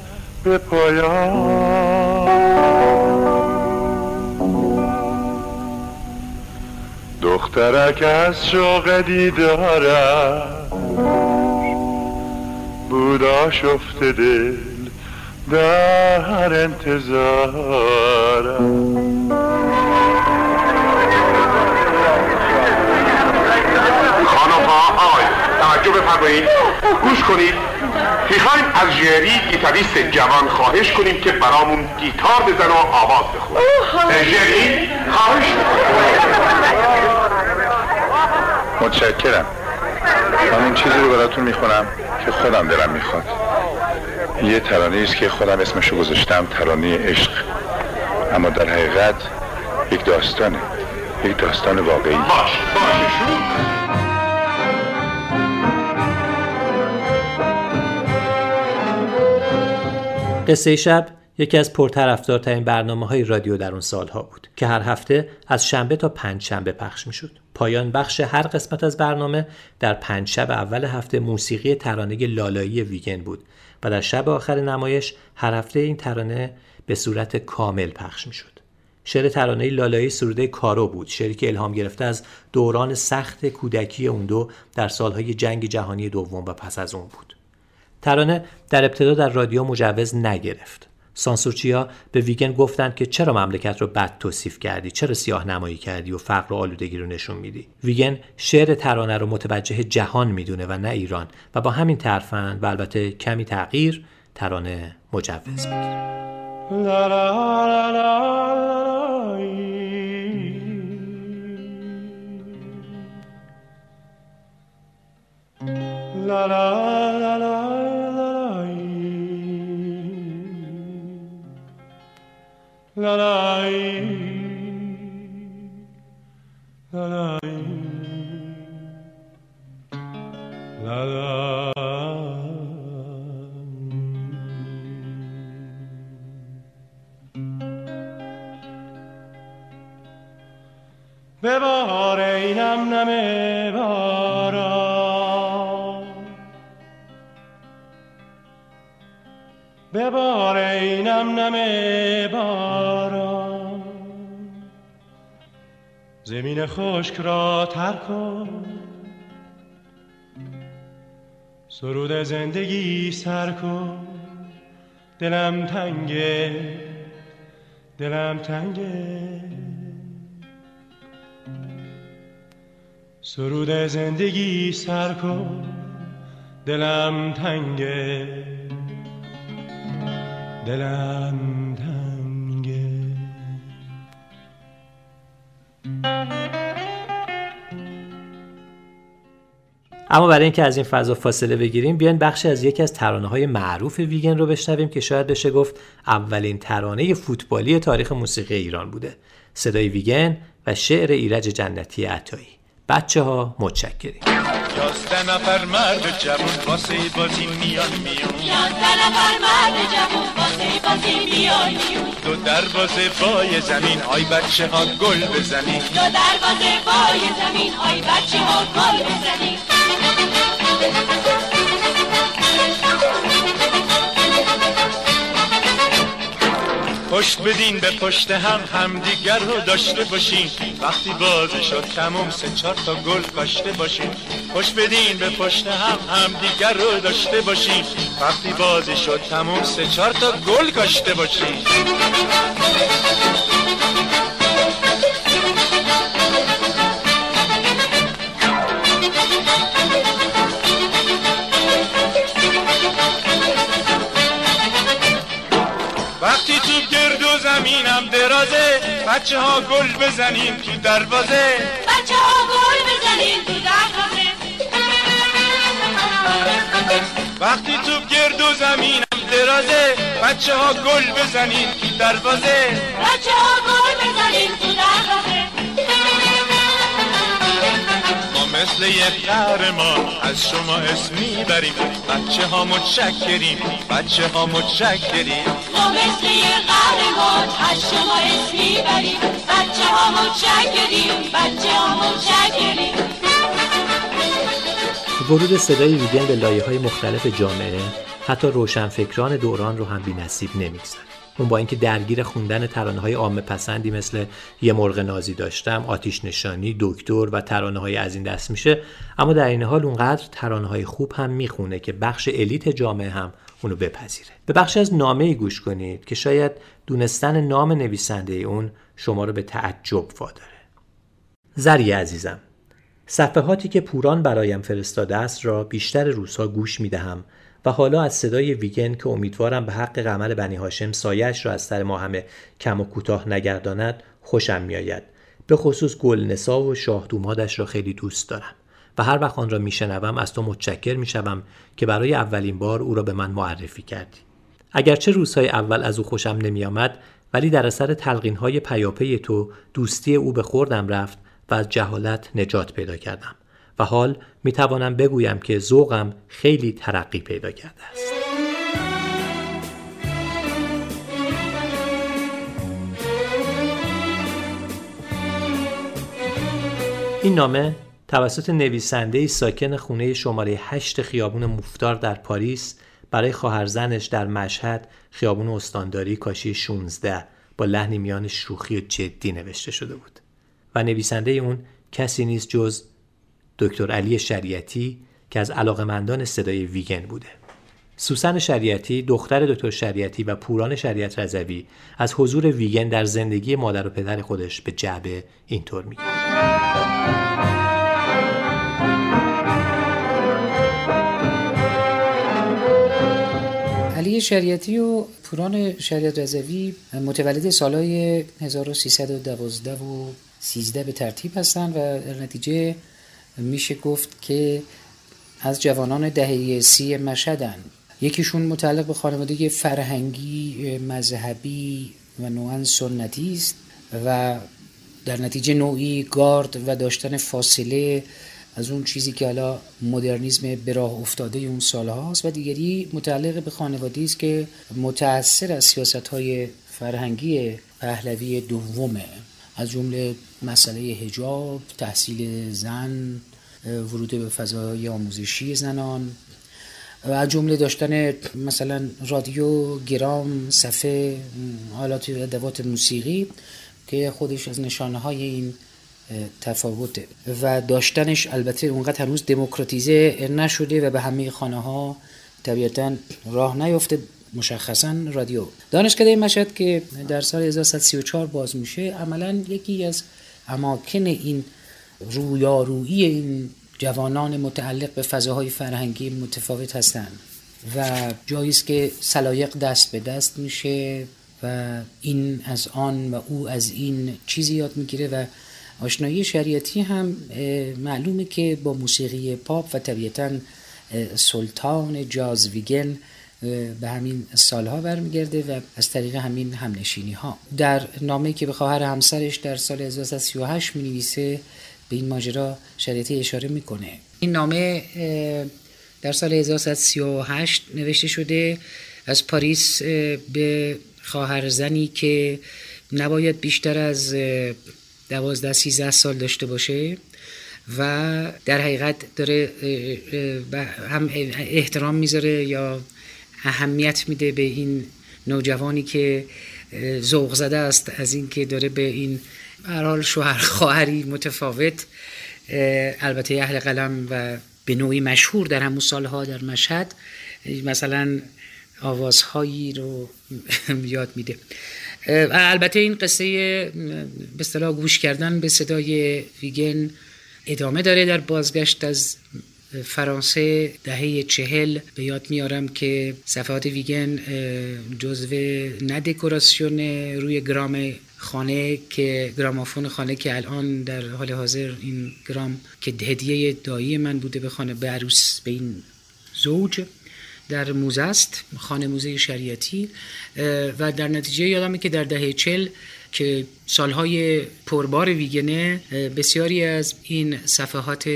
به پایان. دخترک از شوق دیدارم بود آشفته دل در انتظارم گوش کنید. می‌خوایم از ژری گیتاریست جوان خواهش کنیم که برامون گیتار بزن و آواز بخونه. ژری خواهش متشکرم. من این چیزی رو براتون می‌خونم که خودم دلم می‌خواد. یه ترانه است که خودم اسمشو گذاشتم ترانه عشق. اما در حقیقت یک داستانه. یک داستان واقعی. باش باشه شروع قصه شب یکی از پرطرفدارترین برنامه های رادیو در اون سالها بود که هر هفته از شنبه تا پنج شنبه پخش می‌شد. پایان بخش هر قسمت از برنامه در پنج شب اول هفته موسیقی ترانه لالایی ویگن بود و در شب آخر نمایش هر هفته این ترانه به صورت کامل پخش می‌شد. شعر ترانه لالایی سروده کارو بود شعری که الهام گرفته از دوران سخت کودکی اون دو در سالهای جنگ جهانی دوم و پس از اون بود ترانه در ابتدا در رادیو مجوز نگرفت سانسورچیا به ویگن گفتند که چرا مملکت رو بد توصیف کردی چرا سیاه نمایی کردی و فقر و آلودگی رو نشون میدی ویگن شعر ترانه رو متوجه جهان می‌دونه و نه ایران و با همین ترفند و البته کمی تغییر ترانه مجوز می‌گیره La la la la به بار اینم نمه بارا ببار اینم نم باران. زمین خشک را تر کن. سرود زندگی سر کن. دلم تنگه. دلم تنگه. سرود زندگی سر کن. دلم تنگه. دلم تنگه. اما برای اینکه از این فضا فاصله بگیریم بیاین بخشی از یکی از ترانه های معروف ویگن رو بشنویم که شاید بشه گفت اولین ترانه فوتبالی تاریخ موسیقی ایران بوده. صدای ویگن و شعر ایرج جنتی عطایی. بچه ها متشکریم. یازده نفر مرد جوون واسه بازی میان میون. یازده نفر مرد جوون دو دروازه بای زمین آی بچه ها گل بزنین دو دروازه بای زمین آی بچه ها گل بزنین پشت بدین به پشت هم همدیگر رو داشته باشین. وقتی بازی شد تموم سه چهار تا گل کاشته باشین. پشت بدین به پشت هم همدیگر رو داشته باشین. وقتی بازی شد تموم سه چهار تا گل کاشته باشی بچه ها گل بزنیم تو دروازه. بچه ها گل بزنین تو دروازه. وقتی تو گرد و زمینم درازه بچه ها گل بزنیم تو دروازه. بچه ها گل بزنین تو مثل یه قهرمان از شما اسم می‌بریم. بچه ها متشکریم. بچه ها متشکریم. ما مثل یه قهرمان از شما اسم می‌بریم. بچه ها متشکریم. بچه ها متشکریم. ورود صدای ویگن به لایه های مختلف جامعه حتی روشنفکران دوران رو هم بی نصیب نمی‌گذاره اون با اینکه درگیر خوندن ترانه های عامه پسندی مثل یه مرغ نازی داشتم، آتیش نشانی، دکتر و ترانه های از این دست میشه. اما در این حال اونقدر ترانه های خوب هم می‌خونه که بخش الیت جامعه هم اونو بپذیره. به بخش از نامه گوش کنید که شاید دونستن نام نویسنده اون شما رو به تعجب واداره. زری عزیزم صفحاتی که پوران برایم فرستاده است را بیشتر روزها گوش می دهم و حالا از صدای ویگن که امیدوارم به حق قمر بنی هاشم سایش را از سر ما همه کم و کوتاه نگرداند خوشم می آید. به خصوص گلنسا و شاهدومادش را خیلی دوست دارم و هر وقت آن را میشنوم از تو متشکر می‌شوم که برای اولین بار او را به من معرفی کردی اگرچه روزهای اول از او خوشم نمی آمد ولی در اثر تلقین های پیاپی تو دوستی او به خوردم رفت و از جهالت نجات پیدا کردم و حال می توانم بگویم که ذوقم خیلی ترقی پیدا کرده است. این نامه توسط نویسنده ساکن خونه شماره 8 خیابون مفتار در پاریس برای خواهرزنش در مشهد خیابون استانداری کاشی 16 با لحنی میان شوخی و جدی نوشته شده بود و نویسنده اون کسی نیست جز دکتر علی شریعتی که از علاقمندان صدای ویگن بوده. سوسن شریعتی دختر دکتر شریعتی و پوران شریعت رضوی از حضور ویگن در زندگی مادر و پدر خودش به جعبه اینطور میگه. علی شریعتی و پوران شریعت رضوی متولد سالهای 1312 و 13 به ترتیب هستند و در نتیجه میشه گفت که از جوانان دهه سی مشهدن. یکیشون متعلق به خانواده فرهنگی مذهبی و نوعا سنتی است و در نتیجه نوعی گارد و داشتن فاصله از اون چیزی که حالا مدرنیزم به راه افتاده اون سال هاست و دیگری متعلق به خانواده است که متأثر از سیاست های فرهنگی پهلوی دومه. از جمله مسئله هجاب، تحصیل زن، ورود به فضای آموزشی زنان و از جمله داشتن مثلا رادیو، گرام، صفحه، حالات ادوات موسیقی که خودش از نشانه های این تفاوته. و داشتنش البته اونقدر هنوز دموکراتیزه نشده و به همه خانه ها طبیعتا راه نیفته مشخصا رادیو. دانشکده مشهد که در سال 1334 باز میشه عملا یکی از اماکن این رویارویی این جوانان متعلق به فضاهای فرهنگی متفاوت هستند. و جایی است که سلایق دست به دست میشه و این از آن و او از این چیزی یاد می‌گیره و آشنایی شریعتی هم معلومه که با موسیقی پاپ و طبیعتا سلطان جاز ویگن به همین سالها برمیگرده و از طریق همین همنشینی ها در نامه که به خواهر همسرش در سال 1938 می نویسه به این ماجرا شریعتی اشاره می‌کنه. این نامه در سال 1938 نوشته شده از پاریس به خواهر زنی که نباید بیشتر از دوازده سیزده سال داشته باشه و در حقیقت داره هم احترام می‌ذاره یا اهمیت میده به این نوجوانی که ذوق زده است از اینکه داره به این حال شوهر خواهری متفاوت. البته اهل قلم و به نوعی مشهور در همون سالها در مشهد مثلا آوازهایی رو یاد میده. البته این قصه به اصطلاح گوش کردن به صدای ویگن ادامه داره در بازگشت از فرانسه دهه چهل به یاد میارم که صفحات ویگن جزو نه دکوراسیون روی گرام خانه که گرامافون خانه که الان در حال حاضر این گرام که هدیه دایی من بوده به خانه به عروس به این زوج در موزه است خانه موزه شریعتی و در نتیجه یادمه که در دهه چل که سالهای پربار ویگنه بسیاری از این صفحات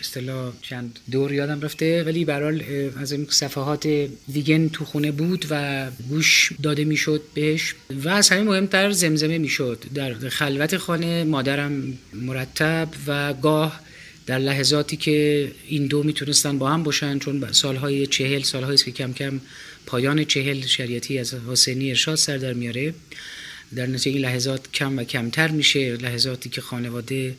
اصطلاح چند دور یادم رفته ولی برحال از این صفحات ویگن تو خونه بود و گوش داده می‌شد بهش و از همه مهمتر زمزمه می‌شد. در خلوت خانه مادرم مرتب و گاه در لحظاتی که این دو می‌تونستن با هم باشن چون سالهای چهل سالهایی که کم کم پایان چهل شریعتی از حسینی ارشاد سر در میاره. در نتیجه این لحظات کم و کمتر میشه لحظاتی که خانواده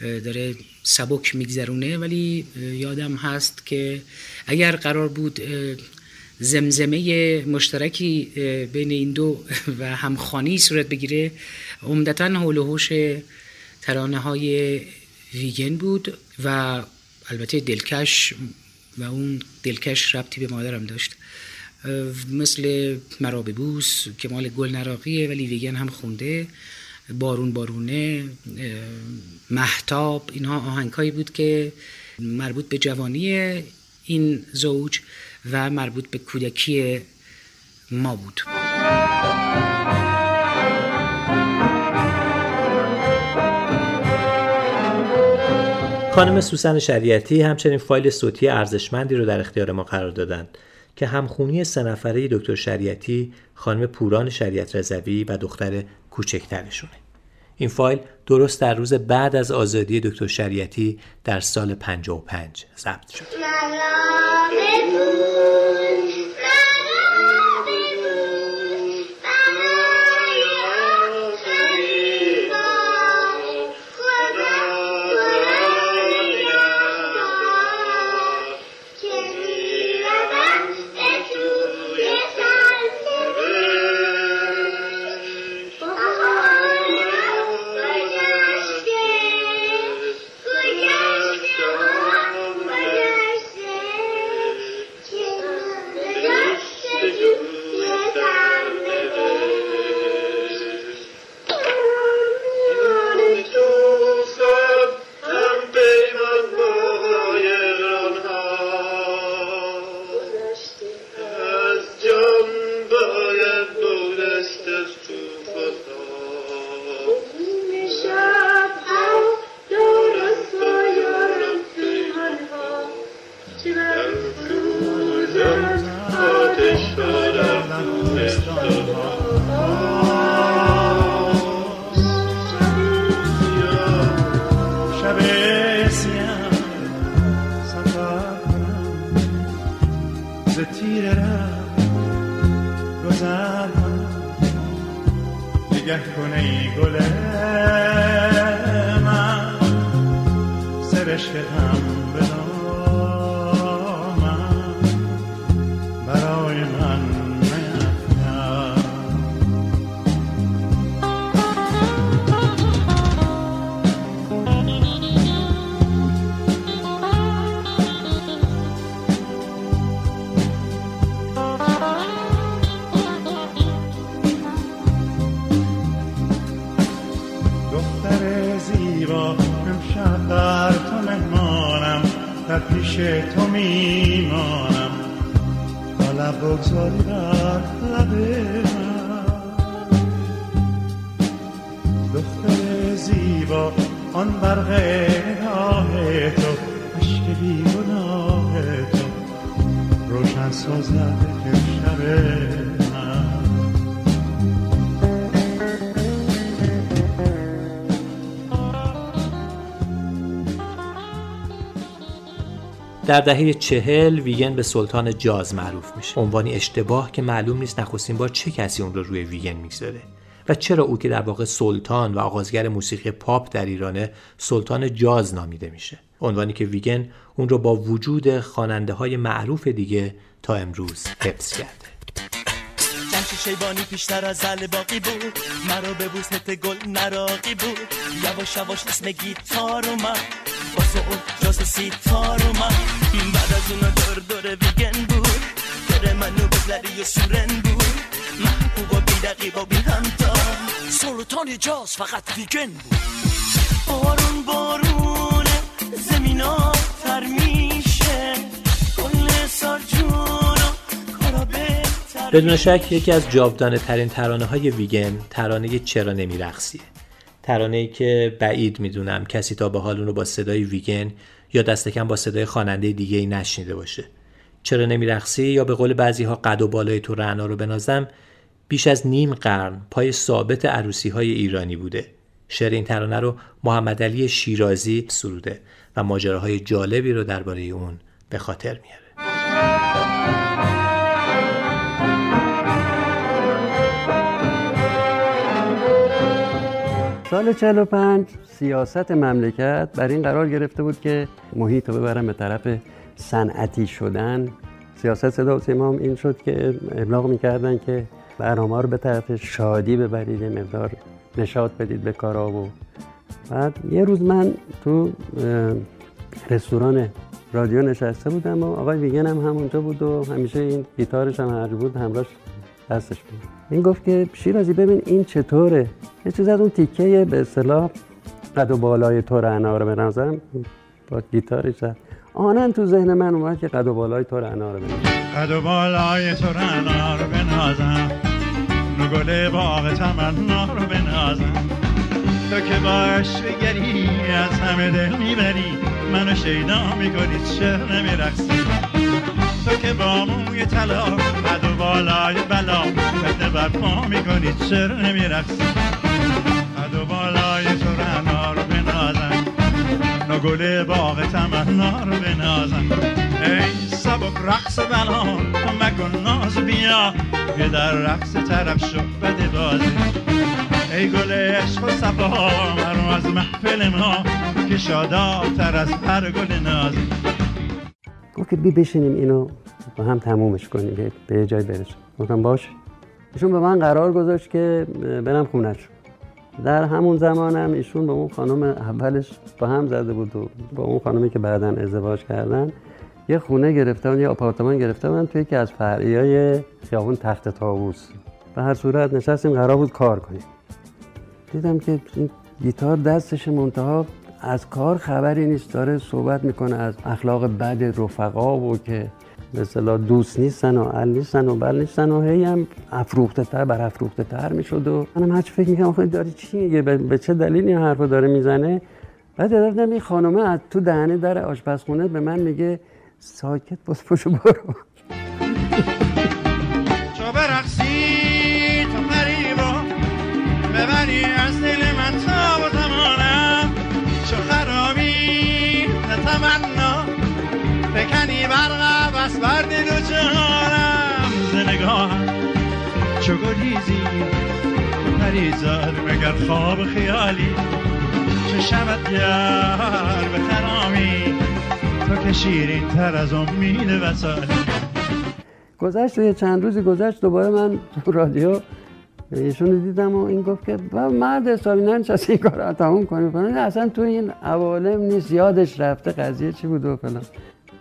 داره سبک میگذرونه. ولی یادم هست که اگر قرار بود زمزمه مشترکی بین این دو و همخانی صورت بگیره عمدتا حول و حوش ترانه های ویگن بود و البته دلکش و اون دلکش ربطی به مادرم داشت. مثل مرا بوس که مال گل نراقیه ولی ویگن هم خونده. بارون بارونه محتاب اینها آهنگهایی بود که مربوط به جوانی این زوج و مربوط به کودکی ما بود. خانم سوسن شریعتی همچنین فایل صوتی ارزشمندی رو در اختیار ما قرار دادند. که همخونی سه نفره دکتر شریعتی خانم پوران شریعت رضوی و دختر کوچکترشونه. این فایل درست در روز بعد از آزادی دکتر شریعتی در سال 55 ضبط شد. Yeah. در دهه چهل ویگن به سلطان جاز معروف میشه. عنوانی اشتباه که معلوم نیست نخستین بار چه کسی اون رو روی ویگن می‌گذاره. و چرا او که در واقع سلطان و آغازگر موسیقی پاپ در ایرانه سلطان جاز نامیده میشه. عنوانی که ویگن اون رو با وجود خواننده های معروف دیگه تا امروز حفظ کرده. شیبانی از زل باقی بود. مرا به گل نراقی بود. یواش اسم گیتار واسه اون جاز سیتار اومد. بعد از اونا دور دور ویگن بود. دور منو بزری و سورن بود. محبوب و بیدقی و بی همتا سلطان جاز فقط ویگن بود. بارون بارونه زمینا تر میشه. گل سارجون کارا بهتر بدون شک یکی از جاودانه ترین ترانه های ویگن ترانه چرا نمی رقصیه ترانه ای که بعید می‌دونم کسی تا به حال اون رو با صدای ویگن یا دست کم با صدای خواننده دیگه ای نشنیده باشه. چرا نمی رقصی یا به قول بعضی ها قد و بالای تو رعنا رو بنازم؟ بیش از نیم قرن پای ثابت عروسی های ایرانی بوده. شعر این ترانه رو محمد علی شیرازی سروده و ماجراهای جالبی رو درباره اون به خاطر میاره. سال 45 سیاست مملکت بر این قرار گرفته بود که محیط رو ببرن به طرف صنعتی شدن. سیاست صدا و سیما هم این شد که ابلاغ می‌کردن که برنامه رو به طرف شادی ببرید مقدار نشاط بدید به کارا و بعد یه روز من تو رستوران رادیو نشسته بودم و آقای ویگن هم همونجا بود و همیشه این گیتارش هم هر بود همراهش دستش بود. این گفت که شیرازی ببین این چطوره؟ یه چیز از اون تیکه به اصطلاح قد و بالای تو رعنا رو بنازم با گیتارش زد. آنن تو ذهن من اومد که قد و بالای تو رعنا رو بنازم قد و بالای تو رعنا رو بنازم نو گل باغ تمنا رو بنازم تو که باش بگری از همه دل می‌بری. منو شیدا می‌کنی چه نمیرقصی؟ تو که با موی طلا قد بالای بلا فتنه برپا می‌کنی چرا نمیرقصی؟ قد و بالای تو رعنا رو بنازم نو گل باغ تمنا رو بنازم ای سبک رقص بلا مکن ناز بیا بیا در رقص طرف شو بده بازی. ای گل عشق و صفا مرو از محفل ما که شادابتر از هر گل نازی. گفت که بی بشینیم اینو. با هم تمومش کنیم به یه جای برسیم. گفتم باش. ایشون به من قرار گذاشت که برم خونش در همون زمانم ایشون با اون خانم اولش با هم زده بود و با اون خانمی که بعدا ازدواج کردن یه خونه گرفتن یه آپارتمان گرفتن توی یکی از فرعیای خیابون تخت طاووس. به هر صورت نشستیم قرار بود کار کنیم. دیدم که این گیتار دستش منتها از کار خبری نیست. داره صحبت می‌کنه از اخلاق بد رفقا و که به دوست نیستن و ال نیستن و بل نیستن و هی هم افروخته تر بر افروخته تر می‌شد و منم هرچی فکر می‌کنم آخه داره چی میگه به چه دلیل این حرفو داره می‌زنه؟ بعد دیدم این خانومه از تو دهنه در آشپزخونه به من میگه ساکت باز پشو برو. چو گریزی پریزاد مگر خواب خیالی. چه شود گر به خرامی تو که شیرین تر از امید وسالی گذشت یه چند روزی گذشت دوباره من رادیو ایشون دیدم و این گفت که مرد حسابی ننشست این کار تموم کنیم اصلا تو این عوالم نیست یادش رفته قضیه چی بود و فلان.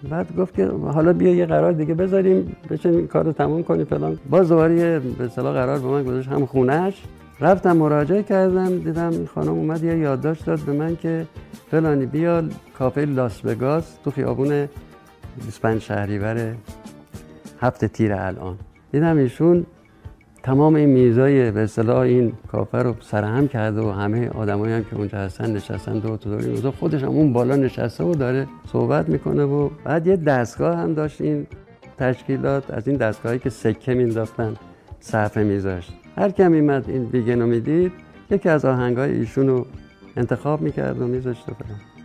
بعد گفت که حالا بیا یه قرار دیگه بذاریم بشین این کار رو تموم کنیم فلان. باز دوباره به اصطلاح قرار به من گذاشت هم خونهش. رفتم مراجعه کردم دیدم خانم اومد یه یادداشت داد به من که فلانی بیا کافه لاس وگاس تو خیابون 25 شهریور هفت تیر الان. دیدم ایشون تمام این میزای به اصطلاح این کافه رو سرهم کرده و همه آدمایی هم که اونجا هستن نشستن دور تا دور این خودش هم اون بالا نشسته و داره صحبت می‌کنه و بعد یه دستگاه هم داشت این تشکیلات از این دستگاهی که سکه مینداختن صفحه میذاشت هر کم میمد این بیگن رو می‌دید یکی از آهنگای ایشون رو انتخاب می‌کرد و میذاشت و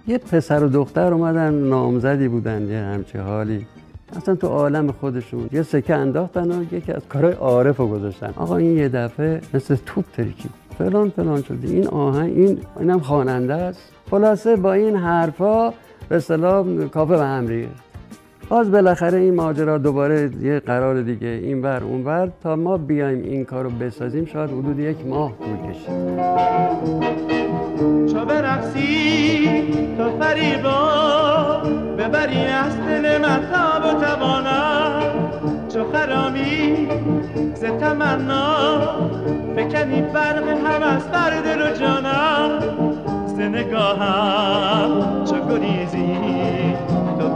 یه پسر و دختر اومدن نامزدی بودن یه همچه حالی. اصلا تو عالم خودشون. یه سکه انداختن و یکی از کارهای عارف رو گذاشتن. آقا این یه دفعه مثل توپ ترکی فلان فلان شد. این آهنگ این اینم خواننده است. خلاصه با این حرفا به اصطلاح کافه به هم ریخت. باز بالاخره این ماجرا دوباره یه قرار دیگه. این بر اون بر تا ما بیایم این کارو بسازیم شاید حدود یک ماه طول کشید. چو برقصی تو فریبا ببری از دل مطاب و توانا. چو خرامی ز تمنا فکنی فرق هم از بر دل و جانا. ز نگاهم چو گریزی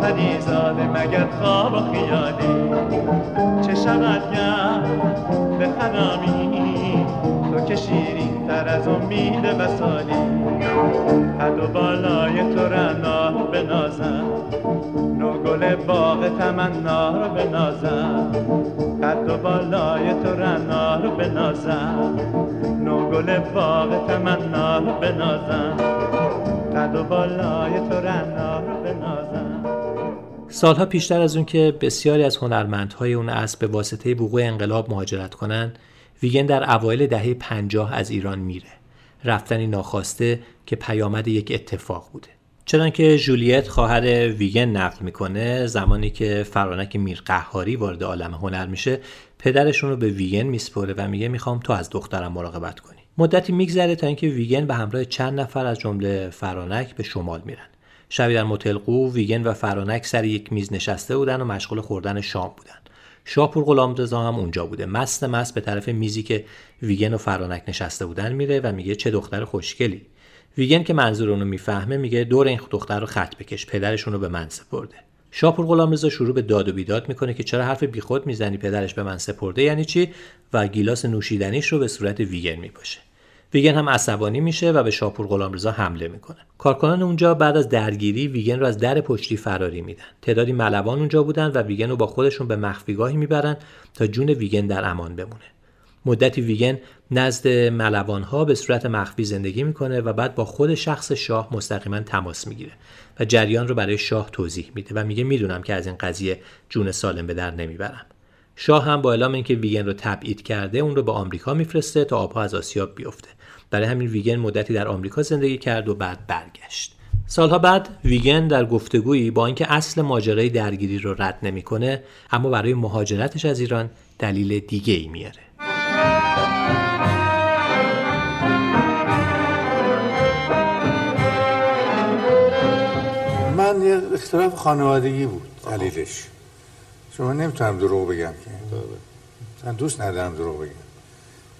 پریزاده مگر خواب و خیالی؟ چه شود به خرامی؟ تو که شیرین تر از امید وسالی قد و بالای تو رنا رو بنازم نو گل باغ تمنا رو بنازم قد و بالای تو رنا رو بنازم نو گل باغ تمنا رو بنازم قد و بالای تو رنا رو بنازم سالها پیشتر از اون که بسیاری از هنرمندهای اون عصر به واسطه وقوع انقلاب مهاجرت کنند ویگن در اوایل دهه 50 از ایران میره. رفتنی ناخواسته که پیامد یک اتفاق بوده. چنانکه جولیت خواهر ویگن نقل می‌کنه زمانی که فرانک میر قهاری وارد عالم هنر میشه پدرشون رو به ویگن میسپره و میگه می‌خوام تو از دخترم مراقبت کنی. مدتی میگذره تا اینکه ویگن به همراه چند نفر از جمله فرانک به شمال میرن. شبی در موتل قو ویگن و فرانک سر یک میز نشسته بودن و مشغول خوردن شام بودن. شاپور غلامرضا هم اونجا بوده. مست مست به طرف میزی که ویگن و فرانک نشسته بودن میره و میگه چه دختر خوشگلی. ویگن که منظور اونو می‌فهمه میگه دور این دختر رو خط بکش پدرشون رو به من سپرده. شاپور غلامرضا شروع به داد و بیداد می‌کنه که چرا حرف بیخود می‌زنی پدرش به من سپرده یعنی چی؟ و گیلاس نوشیدنیش رو به صورت ویگن میپاشه. ویگن هم عصبانی میشه و به شاپور غلامرضا حمله می‌کنه. کارکنان اونجا بعد از درگیری ویگن رو از در پشتی فراری میدن. تعدادی ملوان اونجا بودن و ویگن رو با خودشون به مخفیگاهی می‌برن تا جون ویگن در امان بمونه. مدتی ویگن نزد ملوان ها به صورت مخفی زندگی می‌کنه و بعد با خود شخص شاه مستقیما تماس می‌گیره و جریان رو برای شاه توضیح میده و میگه می‌دونم که از این قضیه جون سالم به در نمی‌برم. شاه هم با اعلام اینکه ویگن رو تبعید کرده اون رو به آمریکا میفرسته تا آبها از آسیاب بیفته. برای همین ویگن مدتی در آمریکا زندگی کرد و بعد برگشت. سالها بعد ویگن در گفتگویی با اینکه اصل ماجرای درگیری رو رد نمی‌کنه اما برای مهاجرتش از ایران دلیل دیگه ای میاره من یه اختلاف خانوادگی بود دلیلش شما نمی‌تونم دروغ بگم که. من دوست ندارم دروغ بگم.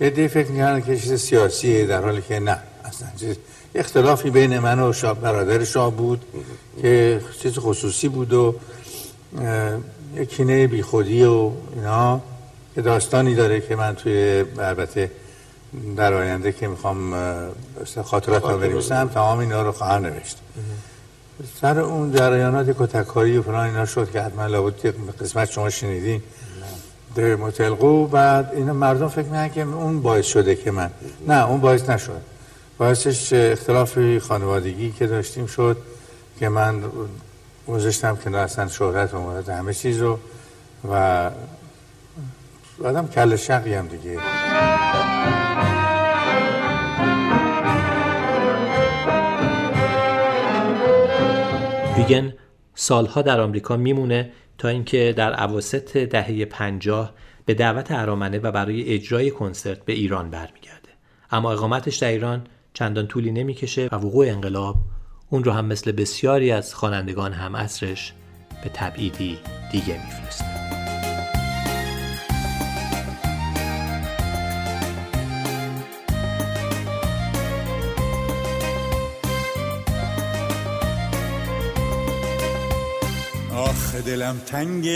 دی فکر می‌کنن که چیز سیاسیه در حالی که نه اصلا چیز اختلافی بین من و شاه برادر شاه بود که چیز خصوصی بود و یه کینه بیخودی و اینا. که داستانی داره که من توی البته در آینده که می‌خوام خاطرات رو بنویسم تمام اینا رو خواهم نوشت. سر اون جریانات کتککاری و فلان اینا شد که حتما لابد قسمت شما شنیدین. در متلقو بعد اینا مردم فکر می‌کنن که اون باعث شده که من نه اون باعث نشد. باعثش اختلاف خانوادگی که داشتیم شد که من گذاشتم که اصلا شهرت و همه چیز رو و بعدم کل شقی هم دیگه. ویگن سالها در آمریکا میمونه تا اینکه در اواسط دهه پنجاه به دعوت ارامنه و برای اجرای کنسرت به ایران برمیگرده. اما اقامتش در ایران چندان طولی نمی‌کشه و وقوع انقلاب اون رو هم مثل بسیاری از خوانندگان هم اصرش به تبعیدی دیگه میفرسته. دلم تنگ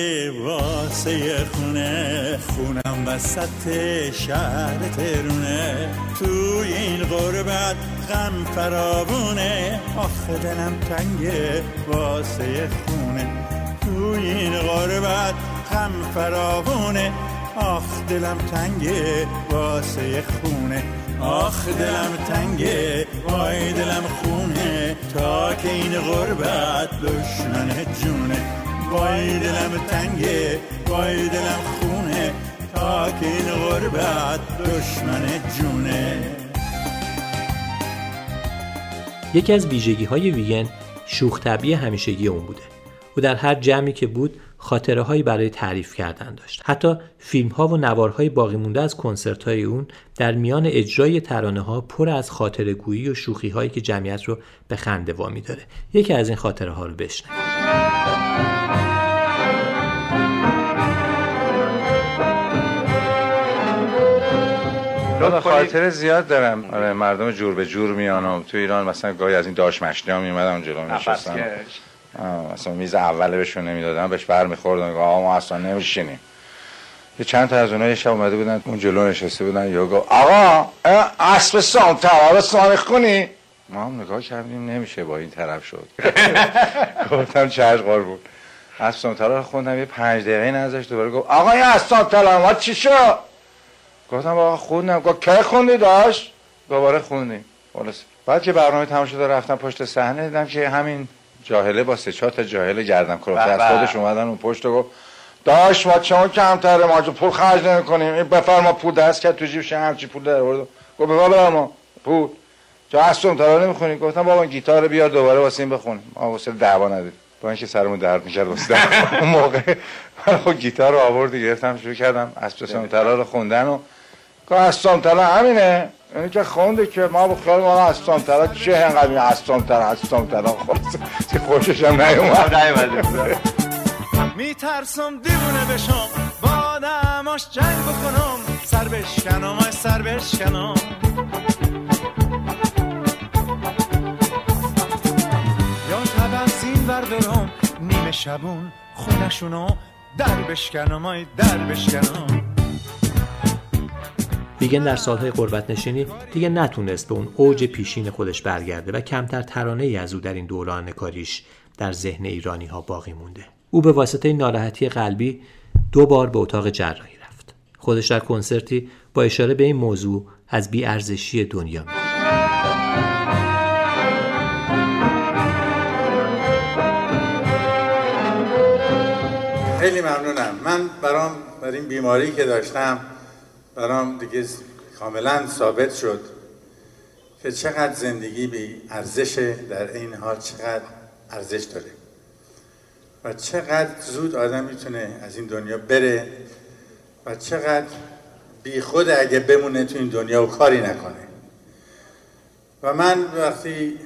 واسه خونه. خونم وسط شهر ترونه. تو این غربت غم فراوونه. آخه دلم تنگ واسه خونه. تو این غربت غم فراوونه. آخ دلم تنگ واسه خونه. آخ دلم تنگه وای دلم خونه. تا که این غربت دشمن جونه. وای دلم تنگه وای دلم خونه تا که این غربت دشمن جونه یکی از ویژگی های ویگن شوخ طبعی همیشگی اون بوده. او در هر جمعی که بود خاطره هایی برای تعریف کردن داشت. حتی فیلم ها و نوارهای باقی مونده از کنسرت های اون در میان اجرای ترانه ها پر از خاطره گویی و شوخی هایی که جمعیت رو به خنده وامی داره یکی از این خاطره ها رو بشنوید دو خاطره زیاد دارم. آره مردم جور به جور میان و تو ایران مثلا گاهی از این داش مشتی ها میومدن جلو میشستن مثلا میز اوله بهشون نمی‌دادن بهش بر میخوردن آقا ما اصلا نمیشینیم. یه چند تا از اونها یه شب اومده بودن اون جلو نشسته بودن. یا گفت آقا اسب سام تمام سام خونی. ما هم نگاه کردیم نمیشه با این طرف شد. گفتم چش بود. اسب سام تلار خوندم یه پنج دقیقه نذاشت دوباره گفت آقا این اسب تلار چی شد؟ گفتم آقا خوندم. گفت که خوندی داشت؟ دوباره خوندیم. خلاص. بعد که برنامه تمام شده رفتم پشت صحنه دیدم که همین جاهله با سه چهار تا جاهل گردن کلفته از خودش اومدن اون پشت و گفت داش ما چون کمتره ما پول خرج نمی‌کنیم. این بفرما پول دست کرد تو جیبش همچی پول در آورد. گفت بابا ما پول. جا اصلا ترا نمی‌خونی؟ گفتم بابا گیتار بیار دوباره واسه این بخونیم ما واسه دعوا ندید با اینکه سرمون درد می‌کرد واسه اون موقع من خود گیتار رو آورد گرفتم شروع کردم اسب سمترا رو خوندن و که اسلام تلا همینه. اینی که خونده که ما بخیال ما اسلام تلا چه هنقدر این اسلام تلا اسلام تلا خود که خوشش هم نیومد. میترسم دیوونه بشم. با نماش جنگ بکنم. سر بشکنم از سر بشکنم. یا تبرزین بردارم نیمه شبون خونشونو در بشکنم ای در بشکنم. ویگن در سالهای قربت نشینی دیگه نتونست به اون اوج پیشین خودش برگرده و کمتر ترانه ای از او در این دوران کاریش در ذهن ایرانی ها باقی مونده. او به واسطه ناراحتی قلبی دو بار به اتاق جراحی رفت. خودش در کنسرتی با اشاره به این موضوع از بیارزشی دنیا می خیلی ممنونم من برام بر این بیماری که داشتم برام دیگه کاملا ثابت شد که چقدر زندگی بی ارزشه در این حال چقدر ارزش داره و چقدر زود آدم می‌تونه از این دنیا بره و چقدر بی خود اگه بمونه تو این دنیا و کاری نکنه. و من وقتی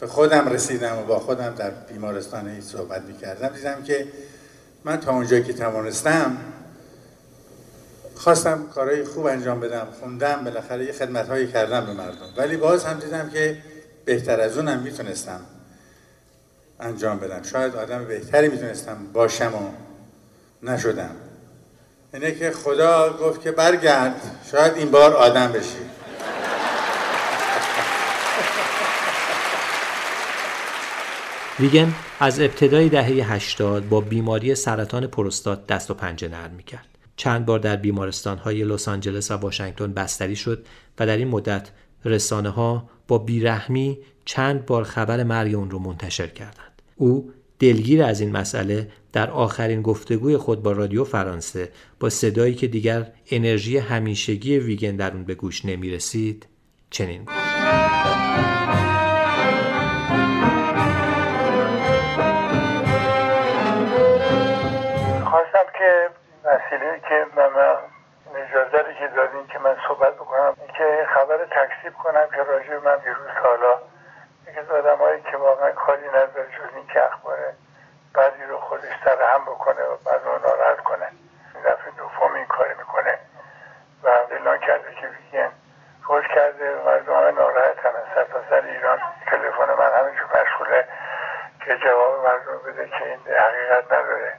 به خودم رسیدم و با خودم در بیمارستان صحبت می‌کردم دیدم که من تا اونجایی که توانستم خواستم کارهای خوب انجام بدم خوندم بالاخره یه خدمت هایی کردم به مردم. ولی باز هم دیدم که بهتر از اونم می‌تونستم انجام بدم. شاید آدم بهتری می‌تونستم باشم و نشدم. اینه که خدا گفت که برگرد. شاید این بار آدم بشی. ویگن از ابتدای دهه 80 با بیماری سرطان پروستات دست و پنجه نرم می‌کرد. چند بار در بیمارستان های لس آنجلس و واشنگتن بستری شد و در این مدت رسانه ها با بیرحمی چند بار خبر مرگ اون رو منتشر کردند. او دلگیر از این مسئله در آخرین گفتگوی خود با رادیو فرانسه با صدایی که دیگر انرژی همیشگی ویگن در اون به گوش نمی رسید چنین گفت وسیله که من اجازه که دادین که من صحبت بکنم که خبر تکسیب کنم که راجع من ویروس حالا یکی از آدمایی که واقعا کاری نداره جز این که اخباره بعدی رو خودش سر هم بکنه و بعد رو ناراحت کنه. این دفعه دوم این کاری می‌کنه و اعلان کرده که ویگن روش کرده مردم همه ناراحت همه سر تا سر ایران تلفن من همینجور مشغوله که جواب مردم بده که این حقیقت نداره.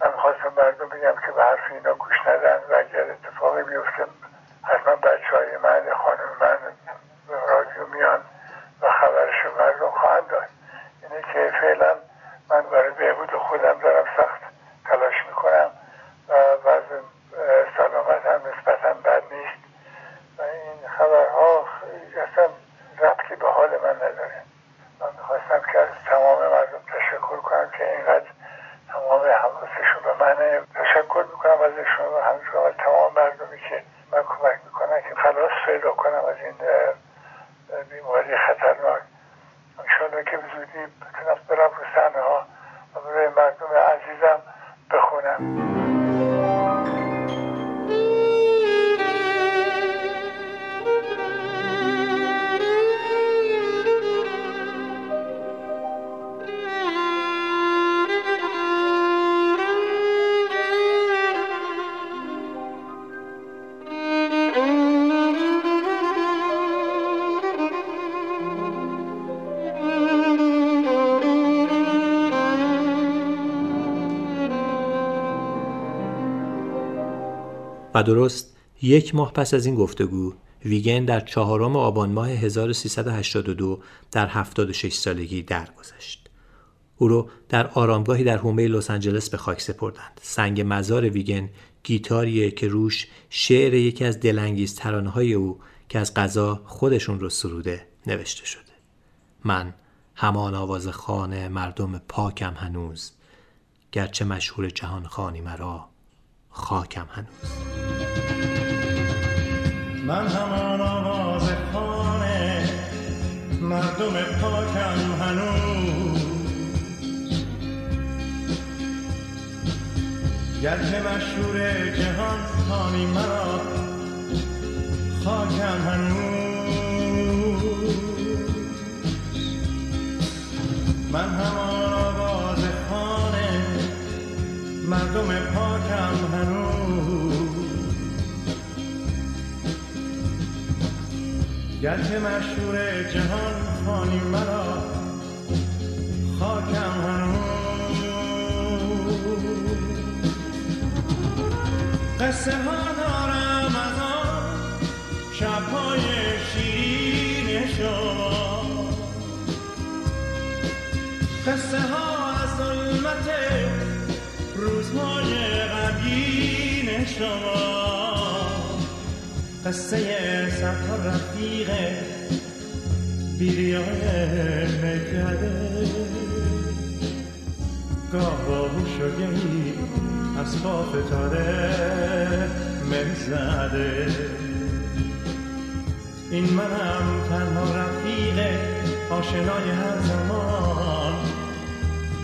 من خواستم مردم بگم که به حرف اینا گوش ندن و اگر اتفاقی بیفته حتما بچه های من خانم من رادیو میان و خبرش مردم خواهند داد. اینه که فعلا من برای بهبود خودم دارم سخت تلاش می‌کنم و وضع سلامت هم نسبتا بد نیست. و این خبرها اصلا ربطی به حال من نداره. من می‌خواستم که از تمام مردم تشکر کنم که اینقدر تمام حواسشون به من تشکر می‌کنم ازشون و همینطور تمام مردمی که من کمک می‌کنن که خلاص پیدا کنم از این بیماری خطرناک. انشاءالله که به زودی بتونم برم رو ها و برای مردم عزیزم بخونم. و درست یک ماه پس از این گفتگو ویگن در چهارم آبان ماه 1382 در 76 سالگی درگذشت. او رو در آرامگاهی در حومه لس آنجلس به خاک سپردند. سنگ مزار ویگن گیتاریه که روش شعر یکی از دلانگیز ترانه‌های او که از قضا خودشون رو سروده نوشته شده. من همان آواز خانه مردم پاکم هنوز گرچه مشهور جهان خانی مرا خاکم هنوز. من همان آواز خانه مردم پاکم هنوز. گرچه مشهور جهان خانی مرا خاکم هنوز. من همان مردم پاکم هنوز. گرچه مشهور جهان خانی مرا خاکم هنوز. قصه ها دارم از آن شبهای شیرین شما. قصه ها از ظلمت روزهای غمگین شما. قصه صدها رفیق بیریای میکده گاه با هوش و گهی از پا فتاده مزده این منم تنها رفیق آشنای هر زمان.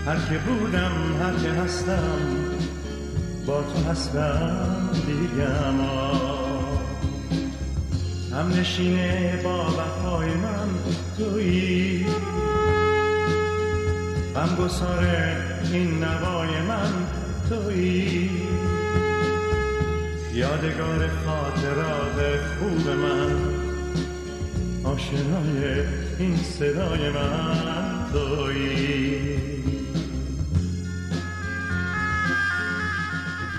هر که بودم هر که هستم با تو هستم دیگم هم نشینه با وفای من تویی غم گسار این نوای من تویی. یادگار خاطرات خوب من آشنای این صدای من تویی.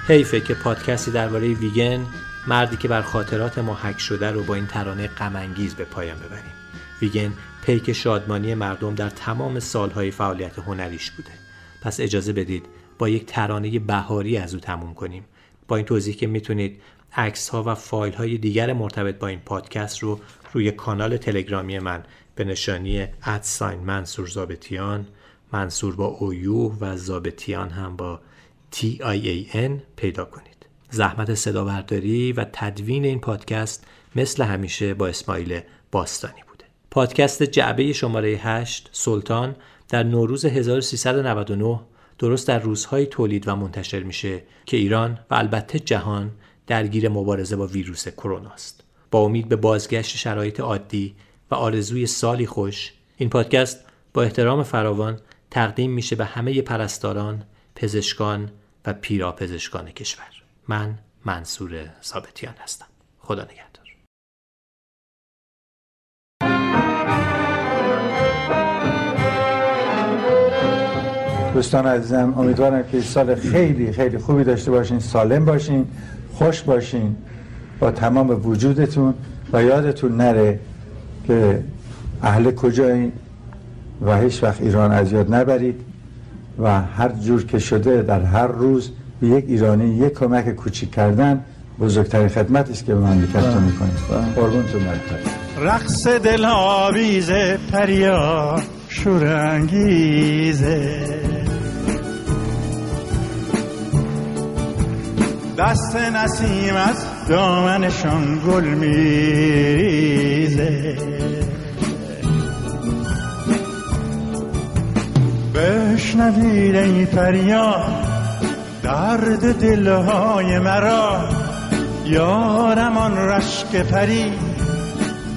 حیفه که پادکستی درباره ویگن مردی که بر خاطرات ما حک شده رو با این ترانه غمانگیز به پایان ببریم. ویگن پیک شادمانی مردم در تمام سالهای فعالیت هنریش بوده. پس اجازه بدید با یک ترانه بهاری از او تموم کنیم. با این توضیح که می‌تونید عکس ها و فایل های دیگر مرتبط با این پادکست رو روی کانال تلگرامی من به نشانی ادساین منصور زابتیان منصور با اویو و زابتیان هم با T-I-A-N پیدا کنید. زحمت صدا برداری و تدوین این پادکست مثل همیشه با اسماعیل باستانی بوده. پادکست جعبه شماره 8 سلطان در نوروز 1399 درست در روزهای تولید و منتشر میشه که ایران و البته جهان درگیر مبارزه با ویروس کرونا است با امید به بازگشت شرایط عادی و آرزوی سالی خوش این پادکست با احترام فراوان تقدیم میشه به همه پرستاران، پزشکان و پیراپزشکان کشور. من منصور ثابتیان هستم. خدا نگهدار. دوستان عزیزم امیدوارم که سال خیلی خیلی خوبی داشته باشین سالم باشین خوش باشین با تمام وجودتون و یادتون نره که اهل کجایی و هیچ وقت ایران از یاد نبرید و هر جور که شده در هر روز به یک ایرانی یک کمک کوچیک کردن بزرگترین خدمت است که به مملکتتون می‌کنید قربونتون برم رقص دل آویز پریا شورانگیزه. دست نسیم از دامنشان گل میریزه. بشنوید ای فریاد درد دلهای مرا. یارم آن رشک پری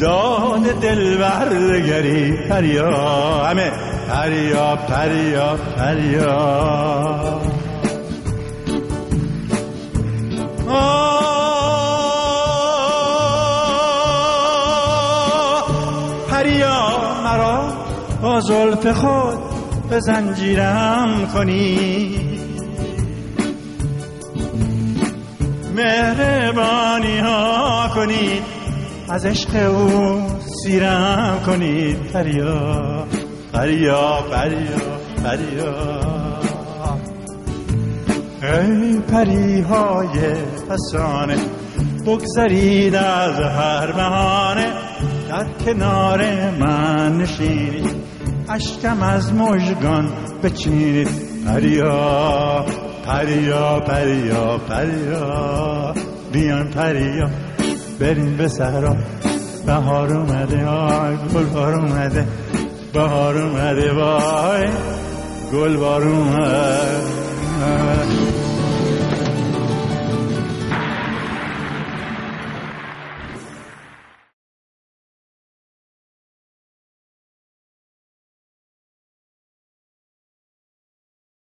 داد دل دگری. پریا همه. پریا پریا پریا. پریا مرا با زلف خود به زنجیرم کنی. مهربانی ها کنید از عشق او سیرم کنید پریا پریا پریا پریا ای پری های فسانه بگذرید از هر بهانه. در کنار من نشینید اشکم از مژگان بچینید پریا پریا پریا پریا. بیان پریا بریم به سهرا بهار اومده آی گل بار اومده بهار اومده وای گل بار اومده